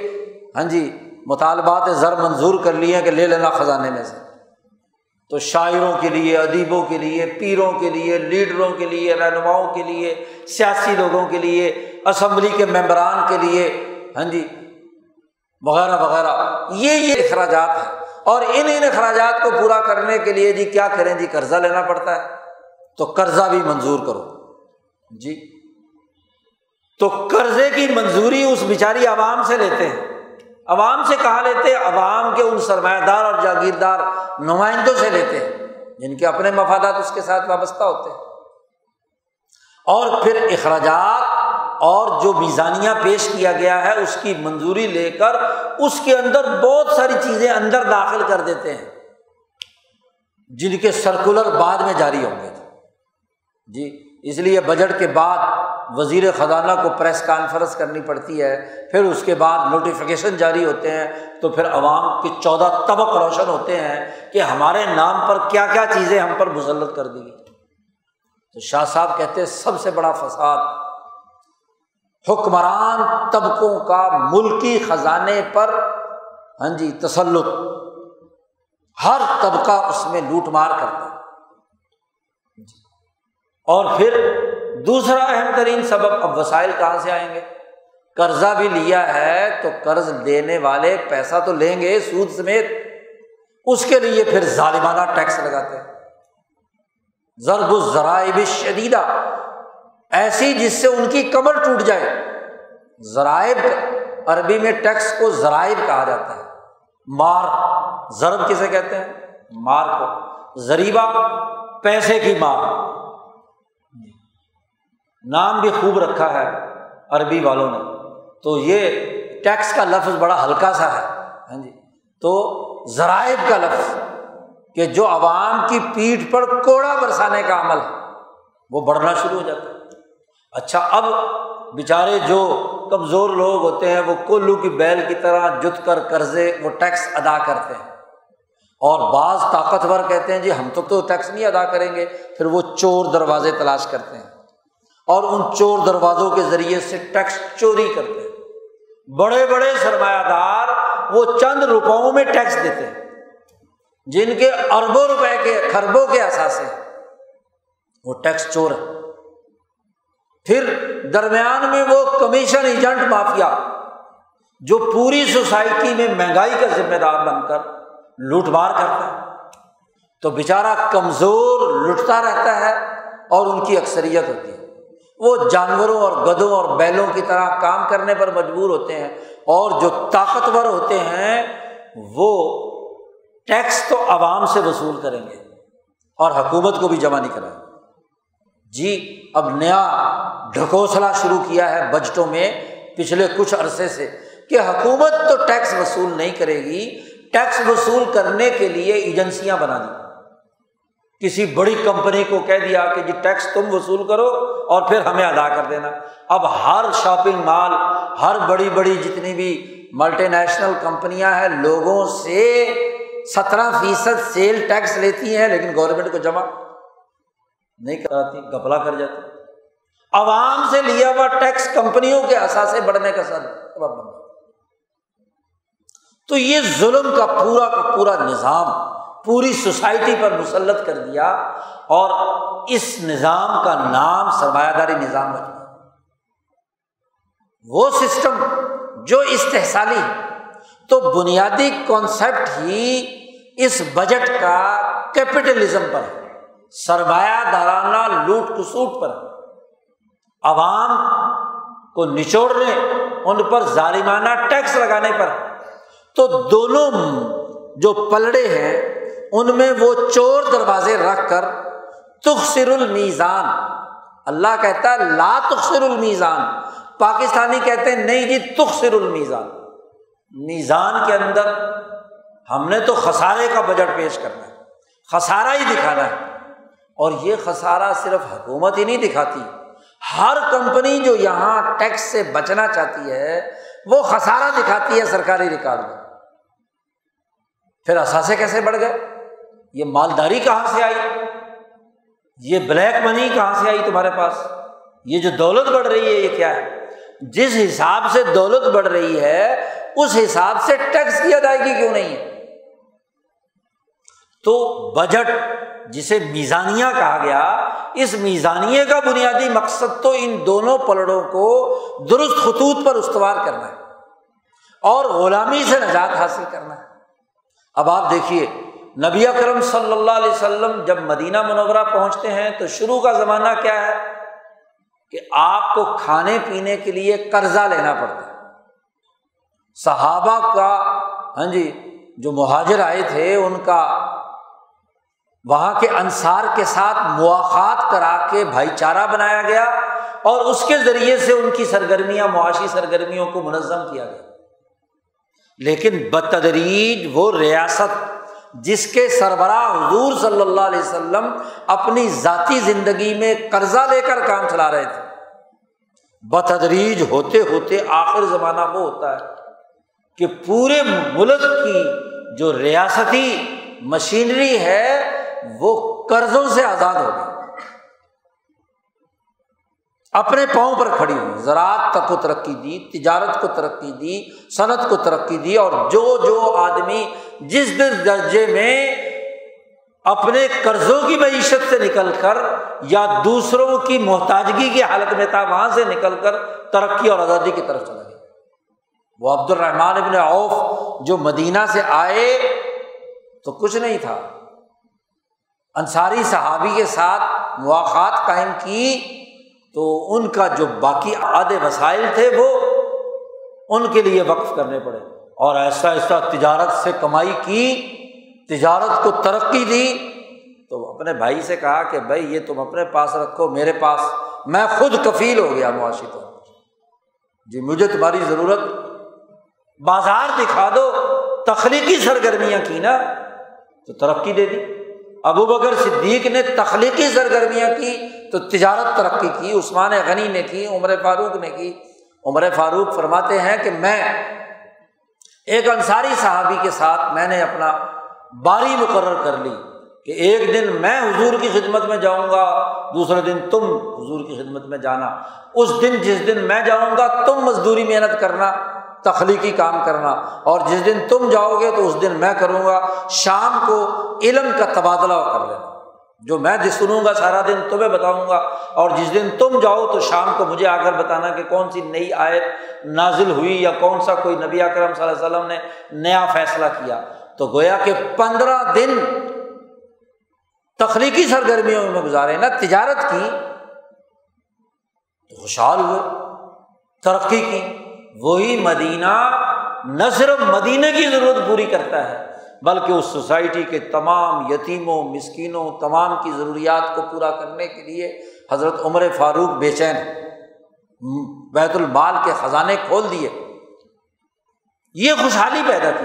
ہاں جی مطالبات زر منظور کر لیے کہ لے لینا خزانے میں سے۔ تو شاعروں کے لیے، ادیبوں کے لیے، پیروں کے لیے، لیڈروں کے لیے، رہنماؤں کے لیے، سیاسی لوگوں کے لیے، اسمبلی کے ممبران کے لیے ہاں جی وغیرہ وغیرہ۔ یہ یہ اخراجات ہیں۔ اور ان ان اخراجات کو پورا کرنے کے لیے جی کیا کریں؟ جی قرضہ لینا پڑتا ہے۔ تو قرضہ بھی منظور کرو۔ جی۔ تو قرضے کی منظوری اس بیچاری عوام سے لیتے ہیں۔ عوام سے کہاں لیتے ہیں، عوام کے ان سرمایہ دار اور جاگیردار نمائندوں سے لیتے ہیں، جن کے اپنے مفادات اس کے ساتھ وابستہ ہوتے ہیں۔ اور پھر اخراجات اور جو میزانیہ پیش کیا گیا ہے، اس کی منظوری لے کر اس کے اندر بہت ساری چیزیں اندر داخل کر دیتے ہیں، جن کے سرکولر بعد میں جاری ہوں گے۔ جی اس لیے بجٹ کے بعد وزیر خزانہ کو پریس کانفرنس کرنی پڑتی ہے، پھر اس کے بعد نوٹیفیکیشن جاری ہوتے ہیں، تو پھر عوام کے چودہ طبق روشن ہوتے ہیں کہ ہمارے نام پر کیا کیا چیزیں ہم پر مسلط کر دی گئی۔ تو شاہ صاحب کہتے ہیں، سب سے بڑا فساد حکمران طبقوں کا ملکی خزانے پر ہاں جی تسلط۔ ہر طبقہ اس میں لوٹ مار کرتا ہے۔ اور پھر دوسرا اہم ترین سبب، اب وسائل کہاں سے آئیں گے؟ قرضہ بھی لیا ہے تو قرض دینے والے پیسہ تو لیں گے سود سمیت۔ اس کے لیے پھر ظالمانہ ٹیکس لگاتے ہیں۔ ضرب الذرائب شدیدہ ایسی جس سے ان کی کمر ٹوٹ جائے۔ ذرائب، عربی میں ٹیکس کو ذرائب کہا جاتا ہے۔ مار، ضرب کسے کہتے ہیں؟ مار کو۔ ذریبہ، پیسے کی مار۔ نام بھی خوب رکھا ہے عربی والوں نے۔ تو یہ ٹیکس کا لفظ بڑا ہلکا سا ہے۔ ہاں جی۔ تو ذرائب کا لفظ کہ جو عوام کی پیٹھ پر کوڑا برسانے کا عمل ہے، وہ بڑھنا شروع ہو جاتا ہے۔ اچھا اب بیچارے جو کمزور لوگ ہوتے ہیں، وہ کلو کی بیل کی طرح جت کر قرضے وہ ٹیکس ادا کرتے ہیں۔ اور بعض طاقتور کہتے ہیں جی ہم تو تو ٹیکس نہیں ادا کریں گے۔ پھر وہ چور دروازے تلاش کرتے ہیں۔ اور ان چور دروازوں کے ذریعے سے ٹیکس چوری کرتے ہیں۔ بڑے بڑے سرمایہ دار وہ چند روپوں میں ٹیکس دیتے ہیں، جن کے اربوں روپے کے خربوں کے اثاثے وہ ٹیکس چور ہے پھر درمیان میں وہ کمیشن ایجنٹ مافیا، جو پوری سوسائٹی میں مہنگائی کا ذمہ دار بن کر لوٹ مار کرتا ہے۔ تو بیچارہ کمزور لٹتا رہتا ہے اور ان کی اکثریت ہوتی ہے۔ وہ جانوروں اور گدوں اور بیلوں کی طرح کام کرنے پر مجبور ہوتے ہیں اور جو طاقتور ہوتے ہیں، وہ ٹیکس تو عوام سے وصول کریں گے اور حکومت کو بھی جمع نہیں کرائیں جی اب نیا ڈھکوسلا شروع کیا ہے بجٹوں میں پچھلے کچھ عرصے سے کہ حکومت تو ٹیکس وصول نہیں کرے گی، ٹیکس وصول کرنے کے لیے ایجنسیاں بنا دی کسی بڑی کمپنی کو کہہ دیا کہ جی ٹیکس تم وصول کرو اور پھر ہمیں ادا کر دینا۔ اب ہر شاپنگ مال، ہر بڑی بڑی جتنی بھی ملٹی نیشنل کمپنیاں ہیں، لوگوں سے سترہ فیصد سیل ٹیکس لیتی ہیں، لیکن گورنمنٹ کو جمع نہیں کراتی، گپلا کر جاتی۔ عوام سے لیا ہوا ٹیکس کمپنیوں کے اثاثے بڑھنے کا سر بن تو یہ ظلم کا پورا کا پورا نظام پوری سوسائٹی پر مسلط کر دیا اور اس نظام کا نام سرمایہ داری نظام رکھ دیا۔ وہ سسٹم جو استحصالی تو بنیادی کانسیپٹ ہی اس بجٹ کا کیپٹلزم پر ہے۔ سرمایہ دارانہ لوٹ کسوٹ پر عوام کو نچوڑنے، ان پر ظالمانہ ٹیکس لگانے پر تو دونوں جو پلڑے ہیں ان میں وہ چور دروازے رکھ کر تخصر المیزان۔ اللہ کہتا ہے، لا تخصر المیزان۔ پاکستانی کہتے ہیں، نہیں جی تخصر المیزان۔ میزان کے اندر ہم نے تو خسارے کا بجٹ پیش کرنا ہے، خسارہ ہی دکھانا ہے۔ اور یہ خسارہ صرف حکومت ہی نہیں دکھاتی، ہر کمپنی جو یہاں ٹیکس سے بچنا چاہتی ہے، وہ خسارہ دکھاتی ہے سرکاری ریکارڈ میں۔ پھر اثاثے کیسے بڑھ گئے؟ یہ مالداری کہاں سے آئی؟ یہ بلیک منی کہاں سے آئی تمہارے پاس؟ یہ جو دولت بڑھ رہی ہے، یہ کیا ہے؟ جس حساب سے دولت بڑھ رہی ہے، اس حساب سے ٹیکس کی ادائیگی کیوں نہیں ہے؟ تو بجٹ جسے میزانیہ کہا گیا، اس میزانیے کا بنیادی مقصد تو ان دونوں پلڑوں کو درست خطوط پر استوار کرنا ہے اور غلامی سے نجات حاصل کرنا ہے۔ اب آپ دیکھیے نبی اکرم صلی اللہ علیہ وسلم جب مدینہ منورہ پہنچتے ہیں تو شروع کا زمانہ کیا ہے کہ آپ کو کھانے پینے کے لیے قرضہ لینا پڑتا ہے۔ صحابہ کا ہاں جی جو مہاجر آئے تھے، ان کا وہاں کے انصار کے ساتھ مواقع کرا کے بھائی چارہ بنایا گیا اور اس کے ذریعے سے ان کی سرگرمیاں، معاشی سرگرمیوں کو منظم کیا گیا۔ لیکن بتدریج وہ ریاست جس کے سربراہ حضور صلی اللہ علیہ وسلم اپنی ذاتی زندگی میں قرضہ لے کر کام چلا رہے تھے۔ بتدریج ہوتے ہوتے آخر زمانہ وہ ہوتا ہے کہ پورے ملک کی جو ریاستی مشینری ہے وہ قرضوں سے آزاد ہو گئی۔ اپنے پاؤں پر کھڑی ہوئی، زراعت تک کو ترقی دی، تجارت کو ترقی دی، صنعت کو ترقی دی، اور جو جو آدمی جس درجے میں اپنے قرضوں کی معیشت سے نکل کر یا دوسروں کی محتاجگی کی حالت میں تھا، وہاں سے نکل کر ترقی اور آزادی کی طرف چلا گیا۔ وہ عبد الرحمان ابن اوف جو مدینہ سے آئے تو کچھ نہیں تھا۔ انصاری صحابی کے ساتھ مواقع قائم کی۔ تو ان کا جو باقی آدھے وسائل تھے وہ ان کے لیے وقف کرنے پڑے اور ایسا ایسا تجارت سے کمائی کی، تجارت کو ترقی دی۔ تو اپنے بھائی سے کہا کہ بھائی یہ تم اپنے پاس رکھو، میرے پاس۔ میں خود کفیل ہو گیا معاشی طور پر۔ جی مجھے تمہاری ضرورت، بازار دکھا دو، تخلیقی سرگرمیاں کی نا۔ تو ترقی دے دی۔ ابو بکر صدیق نے تخلیقی سرگرمیاں کی، تو تجارت ترقی کی، عثمان غنی نے کی، عمر فاروق نے کی۔ عمر فاروق فرماتے ہیں کہ میں ایک انصاری صحابی کے ساتھ میں نے اپنا باری مقرر کر لی کہ ایک دن میں حضور کی خدمت میں جاؤں گا، دوسرے دن تم حضور کی خدمت میں جانا۔ اس دن جس دن میں جاؤں گا، تم مزدوری محنت کرنا۔ تخلیقی کام کرنا اور جس دن تم جاؤ گے تو اس دن میں کروں گا، شام کو علم کا تبادلہ کر لینا۔ جو میں سنوں گا سارا دن تمہیں بتاؤں گا، اور جس دن تم جاؤ تو شام کو مجھے آ کر بتانا کہ کون سی نئی آیت نازل ہوئی یا کون سا کوئی نبی اکرم صلی اللہ علیہ وسلم نے نیا فیصلہ کیا۔ تو گویا کہ پندرہ دن تخلیقی سرگرمیوں میں گزارے نا تجارت کی، تو خوشحال ہوئے، ترقی کی۔ وہی مدینہ نہ صرف مدینہ کی ضرورت پوری کرتا ہے، بلکہ اس سوسائٹی کے تمام یتیموں، مسکینوں، تمام کی ضروریات کو پورا کرنے کے لیے حضرت عمر فاروق بے چین بیت المال کے خزانے کھول دیے۔ یہ خوشحالی پیدا کی۔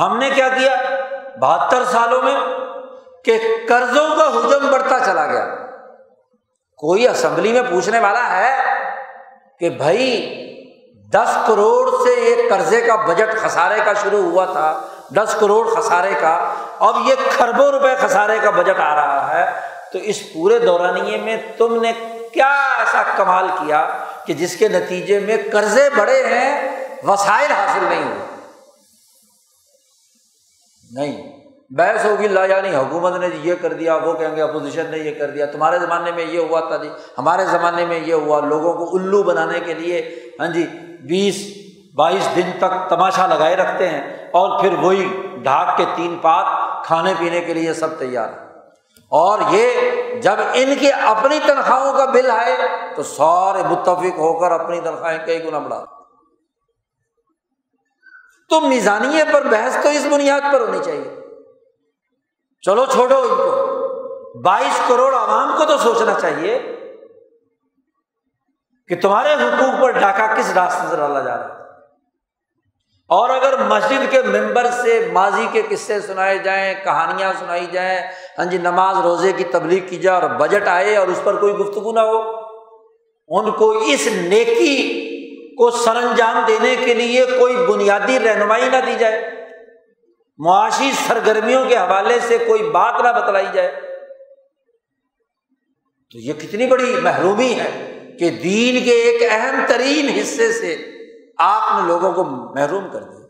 ہم نے کیا کیا؟ بہتر سالوں میں کہ قرضوں کا حجم بڑھتا چلا گیا۔ کوئی اسمبلی میں پوچھنے والا ہے کہ بھائی دس کروڑ سے ایک قرضے کا بجٹ خسارے کا شروع ہوا تھا، دس کروڑ خسارے کا، اب یہ کھربوں روپے خسارے کا بجٹ آ رہا ہے۔ تو اس پورے دورانیے میں تم نے کیا ایسا کمال کیا کہ جس کے نتیجے میں قرضے بڑے ہیں، وسائل حاصل نہیں ہوئے؟ نہیں۔ بحث ہوگی، لا یعنی حکومت نے یہ کر دیا، وہ کہیں گے اپوزیشن نے یہ کر دیا۔ تمہارے زمانے میں یہ ہوا تھا جی ہمارے زمانے میں یہ ہوا۔ لوگوں کو الو بنانے کے لیے ہاں جی بیس بائیس دن تک تماشا لگائے رکھتے ہیں اور پھر وہی ڈھاک کے تین پات کھانے پینے کے لیے سب تیار اور یہ جب ان کی اپنی تنخواہوں کا بل آئے تو سارے متفق ہو کر اپنی تنخواہیں کئی گنا بڑھا۔ تو میزانیے پر بحث تو اس بنیاد پر ہونی چاہیے۔ چلو چھوڑو ان کو۔ بائیس کروڑ عوام کو تو سوچنا چاہیے۔ کہ تمہارے حقوق پر ڈاکہ کس راستے سے ڈالا جا رہا ہے؟ اور اگر مسجد کے ممبر سے ماضی کے قصے سنائے جائیں، کہانیاں سنائی جائیں ہاں جی نماز روزے کی تبلیغ کی جائے اور بجٹ آئے اور اس پر کوئی گفتگو نہ ہو، ان کو اس نیکی کو سر انجام دینے کے لیے کوئی بنیادی رہنمائی نہ دی جائے، معاشی سرگرمیوں کے حوالے سے کوئی بات نہ بتلائی جائے، تو یہ کتنی بڑی محرومی ہے۔ کہ دین کے ایک اہم ترین حصے سے آپ نے لوگوں کو محروم کر دیا۔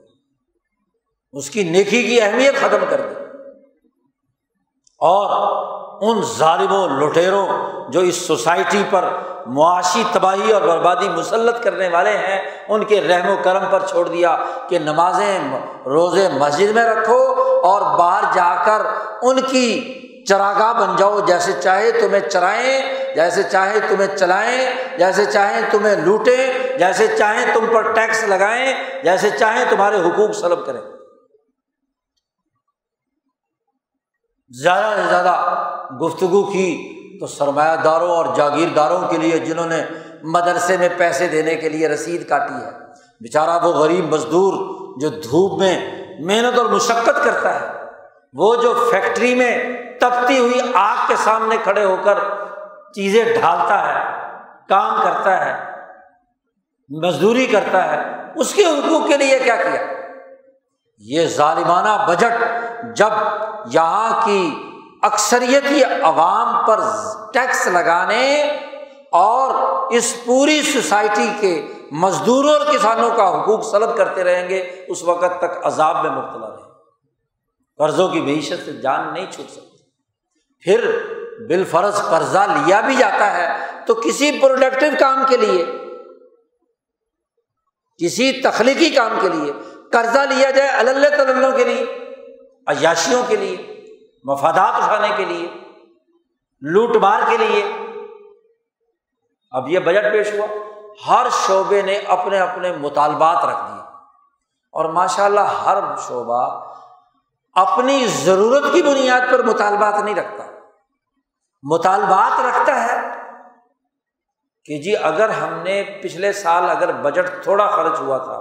اس کی نیکی کی اہمیت ختم کر دی۔ اور ان ظالموں، لٹیروں جو اس سوسائٹی پر معاشی تباہی اور بربادی مسلط کرنے والے ہیں، ان کے رحم و کرم پر چھوڑ دیا کہ نمازیں، روزے مسجد میں رکھو اور باہر جا کر ان کی چراگاہ بن جاؤ، جیسے چاہے تمہیں چرائیں، جیسے چاہے تمہیں چلائیں، جیسے چاہیں تمہیں لوٹیں، جیسے چاہیں تم پر ٹیکس لگائیں، جیسے چاہیں تمہارے حقوق سلب کریں۔ زیادہ سے زیادہ گفتگو کی تو سرمایہ داروں اور جاگیرداروں کے لیے جنہوں نے مدرسے میں پیسے دینے کے لیے رسید کاٹی ہے۔ بیچارہ وہ غریب مزدور جو دھوپ میں محنت اور مشقت کرتا ہے۔ وہ جو فیکٹری میں تپتی ہوئی آگ کے سامنے کھڑے ہو کر چیزیں ڈھالتا ہے، کام کرتا ہے، مزدوری کرتا ہے، اس کے حقوق کے لیے کیا کیا؟ یہ ظالمانہ بجٹ جب یہاں کی اکثریتی عوام پر ٹیکس لگانے اور اس پوری سوسائٹی کے مزدوروں اور کسانوں کا حقوق سلب کرتے رہیں گے، اس وقت تک عذاب میں مبتلا رہے قرضوں کی معیشت سے جان نہیں چھوٹ سکتی۔ پھر بال فرض قرضہ لیا بھی جاتا ہے تو کسی پروڈکٹیو کام کے لیے، کسی تخلیقی کام کے لیے قرضہ لیا جائے اللہ تلّوں کے لیے، عیاشیوں کے لیے، مفادات اٹھانے کے لیے، لوٹ مار کے لیے۔ اب یہ بجٹ پیش ہوا۔ ہر شعبے نے اپنے اپنے مطالبات رکھ دیے۔ اور ماشاء اللہ ہر شعبہ اپنی ضرورت کی بنیاد پر مطالبات نہیں رکھتا۔ مطالبات رکھتا ہے کہ جی اگر ہم نے پچھلے سال اگر بجٹ تھوڑا خرچ ہوا تھا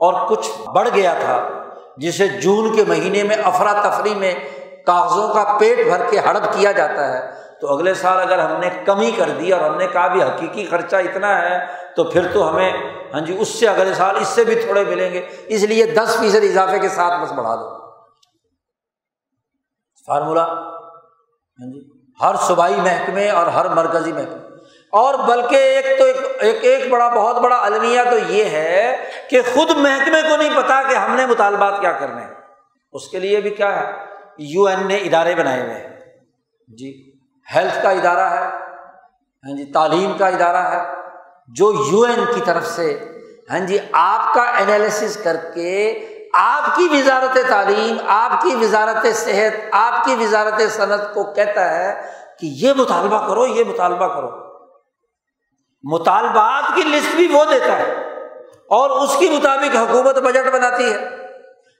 اور کچھ بڑھ گیا تھا، جسے جون کے مہینے میں افراتفری میں کاغذوں کا پیٹ بھر کے ہڑپ کیا جاتا ہے، تو اگلے سال اگر ہم نے کمی کر دی اور ہم نے کہا بھی حقیقی خرچہ اتنا ہے، تو پھر تو ہمیں ہاں جی اس سے اگلے سال اس سے بھی تھوڑے ملیں گے۔ اس لیے دس فیصد اضافے کے ساتھ بس بڑھا دو۔ فارمولہ ہاں جی۔ ہر صوبائی محکمے اور ہر مرکزی محکمے۔ اور بلکہ ایک تو ایک ایک بڑا، بہت بڑا المیہ تو یہ ہے کہ خود محکمے کو نہیں پتا کہ ہم نے مطالبات کیا کرنے ہیں۔ اس کے لیے بھی کیا ہے؟ یو این نے ادارے بنائے ہوئے ہیں۔ جی ہیلتھ کا ادارہ ہے۔ ہاں جی تعلیم کا ادارہ ہے۔ جو یو این کی طرف سے ہاں جی آپ کا انالیسس کر کے آپ کی وزارت تعلیم، آپ کی وزارت صحت، آپ کی وزارت صنعت کو کہتا ہے کہ یہ مطالبہ کرو، یہ مطالبہ کرو۔ مطالبات کی لسٹ بھی وہ دیتا ہے اور اس کے مطابق حکومت بجٹ بناتی ہے۔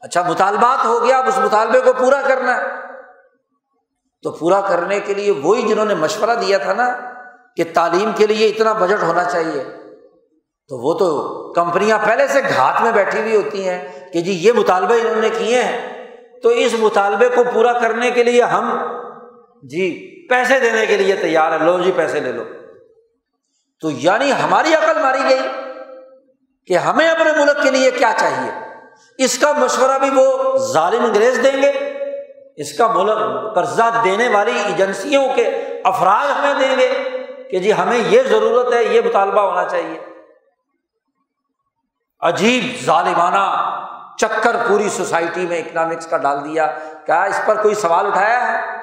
اچھا مطالبات ہو گیا، اب اس مطالبے کو پورا کرنا ہے۔ تو پورا کرنے کے لیے وہی جنہوں نے مشورہ دیا تھا نا کہ تعلیم کے لیے اتنا بجٹ ہونا چاہیے، تو وہ تو کمپنیاں پہلے سے گھات میں بیٹھی ہوئی ہوتی ہیں۔ کہ جی یہ مطالبے انہوں نے کیے ہیں، تو اس مطالبے کو پورا کرنے کے لیے ہم جی پیسے دینے کے لیے تیار ہے لو جی پیسے لے لو۔ تو یعنی ہماری عقل ماری گئی کہ ہمیں اپنے ملک کے لیے کیا چاہیے۔ اس کا مشورہ بھی وہ ظالم انگریز دیں گے، اس کا ملک قرضہ دینے والی ایجنسیوں کے افراد ہمیں دیں گے کہ جی ہمیں یہ ضرورت ہے، یہ مطالبہ ہونا چاہیے۔ عجیب، ظالمانہ چکر پوری سوسائٹی میں اکنامکس کا ڈال دیا۔ کیا اس پر کوئی سوال اٹھایا ہے؟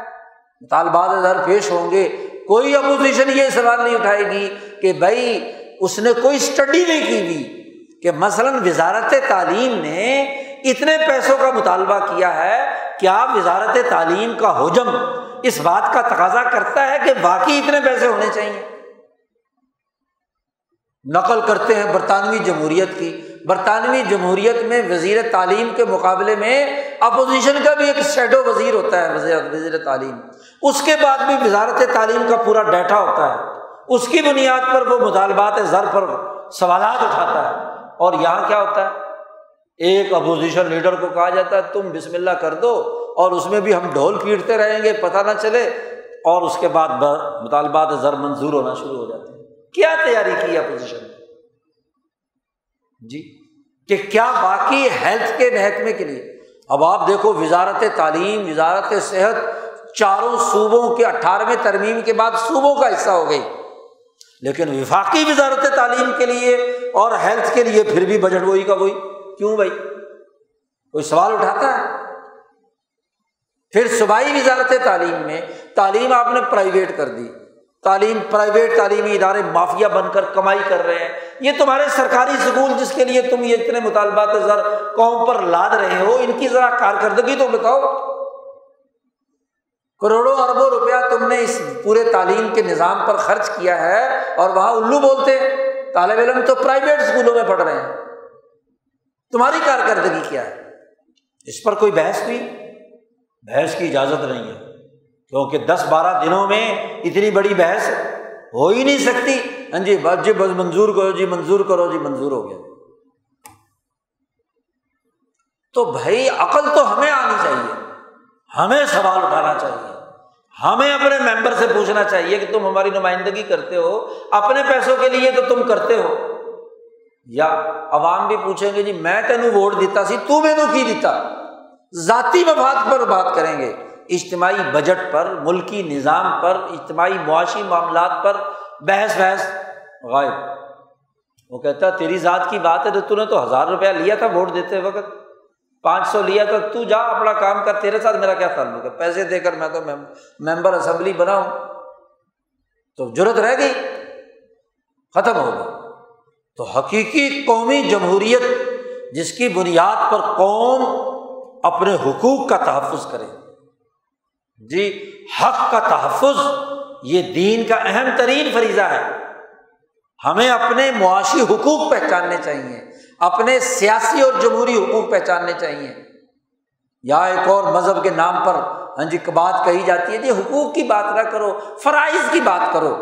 مطالبات در پیش ہوں گے۔ کوئی اپوزیشن یہ سوال نہیں اٹھائے گی کہ بھائی اس نے کوئی اسٹڈی نہیں کی ہوئی کہ مثلاً وزارت تعلیم نے اتنے پیسوں کا مطالبہ کیا ہے، کیا وزارت تعلیم کا حجم اس بات کا تقاضا کرتا ہے کہ باقی اتنے پیسے ہونے چاہیے؟ نقل کرتے ہیں برطانوی جمہوریت کی۔ برطانوی جمہوریت میں وزیر تعلیم کے مقابلے میں اپوزیشن کا بھی ایک شیڈو وزیر ہوتا ہے، وزیر تعلیم۔ اس کے بعد بھی وزارت تعلیم کا پورا ڈیٹا ہوتا ہے۔ اس کی بنیاد پر وہ مطالبات زر پر سوالات اٹھاتا ہے۔ اور یہاں کیا ہوتا ہے؟ ایک اپوزیشن لیڈر کو کہا جاتا ہے، تم بسم اللہ کر دو اور اس میں بھی ہم ڈھول پیٹتے رہیں گے، پتہ نہ چلے۔ اور اس کے بعد مطالبات زر منظور ہونا شروع ہو جاتے ہیں۔ کیا تیاری کی اپوزیشن جی کہ کیا باقی ہیلتھ کے محکمے کے لیے؟ اب آپ دیکھو وزارت تعلیم، وزارت صحت چاروں صوبوں کے اٹھارہویں ترمیم کے بعد صوبوں کا حصہ ہو گئی۔ لیکن وفاقی وزارت تعلیم کے لیے اور ہیلتھ کے لیے پھر بھی بجٹ وہی کا وہی۔ کیوں بھائی؟ کوئی سوال اٹھاتا ہے؟ پھر صوبائی وزارت تعلیم میں تعلیم آپ نے پرائیویٹ کر دی۔ تعلیم پرائیویٹ تعلیمی ادارے مافیا بن کر کمائی کر رہے ہیں۔ یہ تمہارے سرکاری اسکول جس کے لیے تم یہ اتنے مطالبات ذرا قوم پر لاد رہے ہو، ان کی ذرا کارکردگی تو بتاؤ۔ کروڑوں اربوں روپیہ تم نے اس پورے تعلیم کے نظام پر خرچ کیا ہے اور وہاں الو بولتے، طالب علم تو پرائیویٹ اسکولوں میں پڑھ رہے ہیں۔ تمہاری کارکردگی کیا ہے؟ اس پر کوئی بحث بھی بحث کی اجازت نہیں ہے، کیونکہ دس بارہ دنوں میں اتنی بڑی بحث ہو ہی نہیں سکتی۔ ہاں جی بس جی بس منظور کرو جی منظور کرو جی منظور ہو گیا۔ تو بھائی، عقل تو ہمیں آنی چاہیے۔ ہمیں سوال اٹھانا چاہیے۔ ہمیں اپنے ممبر سے پوچھنا چاہیے کہ تم ہماری نمائندگی کرتے ہو۔ اپنے پیسوں کے لیے تو تم کرتے ہو۔ یا عوام بھی پوچھیں گے جی میں تینوں ووٹ دیتا سی، تو مینو کی دیتا؟ ذاتی مفاد پر بات کریں گے۔ اجتماعی بجٹ پر، ملکی نظام پر، اجتماعی معاشی معاملات پر بحث بحث غائب۔ وہ کہتا ہے، تیری ذات کی بات ہے تو تو نے تو ہزار روپیہ لیا تھا ووٹ دیتے وقت۔ پانچ سو لیا تھا، تو جا اپنا کام کر، تیرے ساتھ میرا کیا تعلق ہے؟ پیسے دے کر میں تو ممبر اسمبلی بناؤں۔ تو ضرورت رہ گئی، ختم ہو گئی۔ تو حقیقی قومی جمہوریت جس کی بنیاد پر قوم اپنے حقوق کا تحفظ کرے۔ جی حق کا تحفظ یہ دین کا اہم ترین فریضہ ہے۔ ہمیں اپنے معاشی حقوق پہچاننے چاہیے، اپنے سیاسی اور جمہوری حقوق پہچاننے چاہیے۔ یا ایک اور مذہب کے نام پر ہاں جی بات کہی جاتی ہے جی حقوق کی بات نہ کرو، فرائض کی بات کرو۔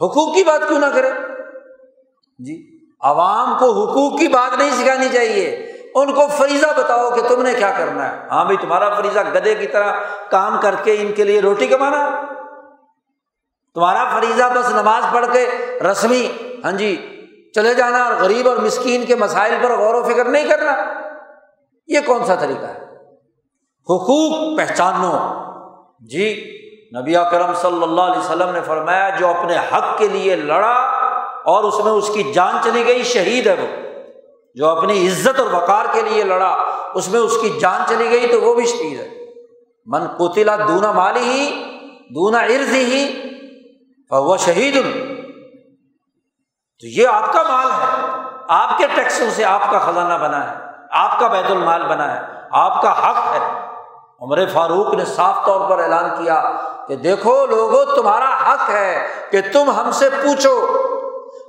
حقوق کی بات کیوں نہ کرے جی عوام کو حقوق کی بات نہیں سکھانی چاہیے۔ ان کو فریضہ بتاؤ کہ تم نے کیا کرنا ہے۔ ہاں بھائی، تمہارا فریضہ گدے کی طرح کام کر کے ان کے لیے روٹی کمانا۔ تمہارا فریضہ بس نماز پڑھ کے رسمی ہاں جی چلے جانا اور غریب اور مسکین کے مسائل پر غور و فکر نہیں کرنا۔ یہ کون سا طریقہ ہے؟ حقوق پہچانو۔ جی نبی کرم صلی اللہ علیہ وسلم نے فرمایا، جو اپنے حق کے لیے لڑا اور اس میں اس کی جان چلی گئی، شہید ہے وہ۔ جو اپنی عزت اور وقار کے لیے لڑا، اس میں اس کی جان چلی گئی تو وہ بھی شہید ہے۔ من کوتلا دونا مالی ہی دونا عرض ہی وہ شہید۔ تو یہ آپ کا مال ہے۔ آپ کے ٹیکسوں سے آپ کا خزانہ بنا ہے، آپ کا بیت المال بنا ہے، آپ کا حق ہے۔ عمر فاروق نے صاف طور پر اعلان کیا کہ دیکھو لوگوں تمہارا حق ہے کہ تم ہم سے پوچھو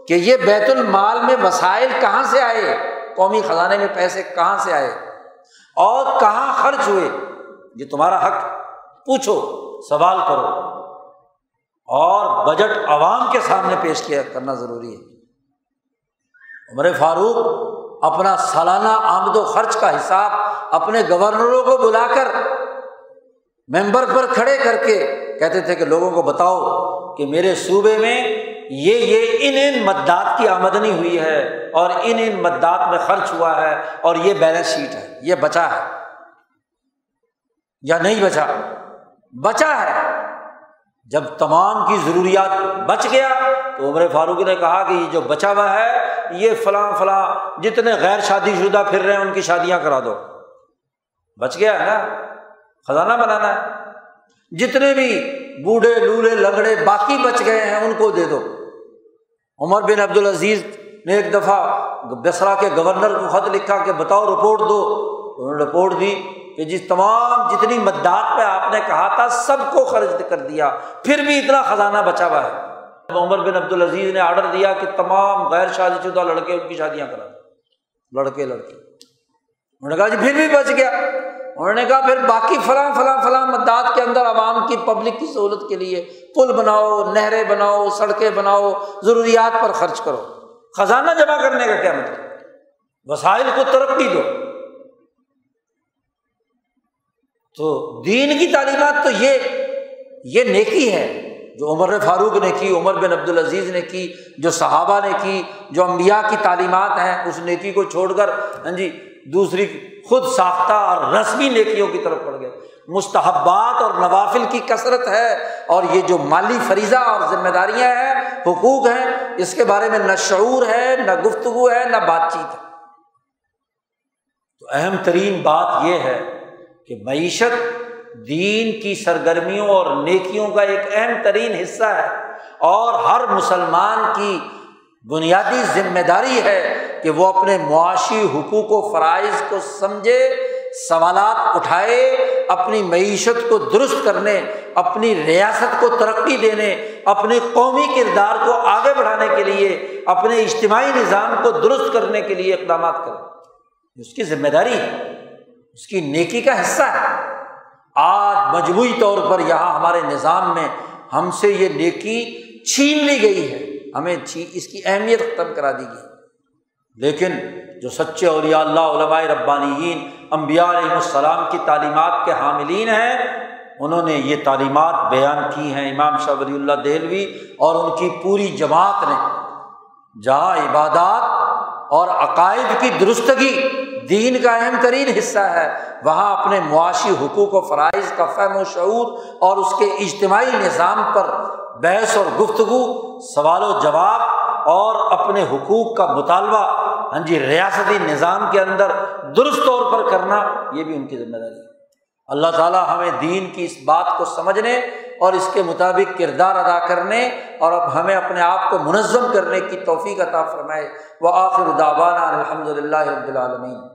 کہ یہ بیت المال میں وسائل کہاں سے آئے؟ قومی خزانے میں پیسے کہاں سے آئے؟ اور کہاں خرچ ہوئے؟ یہ تمہارا حق۔ پوچھو، سوال کرو۔ اور بجٹ عوام کے سامنے پیش کیا کرنا ضروری ہے۔ عمر فاروق اپنا سالانہ آمد و خرچ کا حساب اپنے گورنروں کو بلا کر ممبر پر کھڑے کر کے کہتے تھے کہ لوگوں کو بتاؤ کہ میرے صوبے میں یہ یہ ان ان مدات کی آمدنی ہوئی ہے اور ان ان مدات میں خرچ ہوا ہے اور یہ بیلنس شیٹ ہے، یہ بچا ہے۔ یا نہیں بچا؟ بچا ہے۔ جب تمام کی ضروریات بچ گیا تو عمر فاروق نے کہا کہ یہ جو بچا ہوا ہے، یہ فلاں فلاں جتنے غیر شادی شدہ پھر رہے ہیں، ان کی شادیاں کرا دو۔ بچ گیا ہے نا؟ خزانہ بنانا ہے۔ جتنے بھی بوڑھے لولے لگڑے باقی بچ گئے ہیں، ان کو دے دو۔ عمر بن عبد العزیز نے ایک دفعہ بسرا کے گورنر کو خط لکھا کہ بتاؤ رپورٹ دو، انہوں نے رپورٹ دی کہ جس تمام جتنی مدات پہ آپ نے کہا تھا، سب کو خرچ کر دیا، پھر بھی اتنا خزانہ بچا ہوا ہے۔ عمر بن عبد العزیز نے آڈر دیا کہ تمام غیر شادی شدہ لڑکے ان کی شادیاں کرا دو لڑکے لڑکے۔ انہوں نے کہا جی پھر بھی بچ گیا۔ انہوں نے کہا پھر باقی فلاں فلاں فلاں مداد کے اندر عوام کی پبلک کی سہولت کے لیے پل بناؤ، نہریں بناؤ، سڑکیں بناؤ، ضروریات پر خرچ کرو۔ خزانہ جمع کرنے کا کیا مطلب؟ وسائل کو ترقی دو۔ تو دین کی تعلیمات تو یہ یہ نیکی ہے۔ جو عمر فاروق نے کی، عمر بن عبد العزیز نے کی، جو صحابہ نے کی، جو امبیا کی تعلیمات ہیں، اس نیکی کو چھوڑ کر ہاں جی دوسری خود ساختہ اور رسمی نیکیوں کی طرف پڑ گئے۔ مستحبات اور نوافل کی کثرت ہے اور یہ جو مالی فریضہ اور ذمہ داریاں ہیں، حقوق ہیں، اس کے بارے میں نہ شعور ہے، نہ گفتگو ہے، نہ بات چیت ہے۔ تو اہم ترین بات یہ ہے کہ معیشت دین کی سرگرمیوں اور نیکیوں کا ایک اہم ترین حصہ ہے اور ہر مسلمان کی بنیادی ذمہ داری ہے کہ وہ اپنے معاشی حقوق و فرائض کو سمجھے، سوالات اٹھائے، اپنی معیشت کو درست کرنے، اپنی ریاست کو ترقی دینے، اپنے قومی کردار کو آگے بڑھانے کے لیے، اپنے اجتماعی نظام کو درست کرنے کے لیے اقدامات کرے اس کی ذمہ داری ہے، اس کی نیکی کا حصہ ہے۔ آج مجموعی طور پر یہاں ہمارے نظام میں ہم سے یہ نیکی چھین لی گئی ہے۔ ہمیں اس کی اہمیت ختم کرا دی گئی۔ لیکن جو سچے اولیاء اللہ، علماء ربانیین امبیا علیہ السلام کی تعلیمات کے حاملین ہیں، انہوں نے یہ تعلیمات بیان کی ہیں۔ امام شاہ ولی اللہ دہلوی اور ان کی پوری جماعت نے، جہاں عبادات اور عقائد کی درستگی دین کا اہم ترین حصہ ہے، وہاں اپنے معاشی حقوق و فرائض کا فہم و شعور اور اس کے اجتماعی نظام پر بحث اور گفتگو، سوال و جواب اور اپنے حقوق کا مطالبہ ہاں جی ریاستی نظام کے اندر درست طور پر کرنا، یہ بھی ان کی ذمہ داری ہے۔ اللہ تعالیٰ ہمیں دین کی اس بات کو سمجھنے اور اس کے مطابق کردار ادا کرنے اور اب ہمیں اپنے آپ کو منظم کرنے کی توفیق عطا فرمائے۔ وہ آخر داوانہ الحمد للہ رب العالمین۔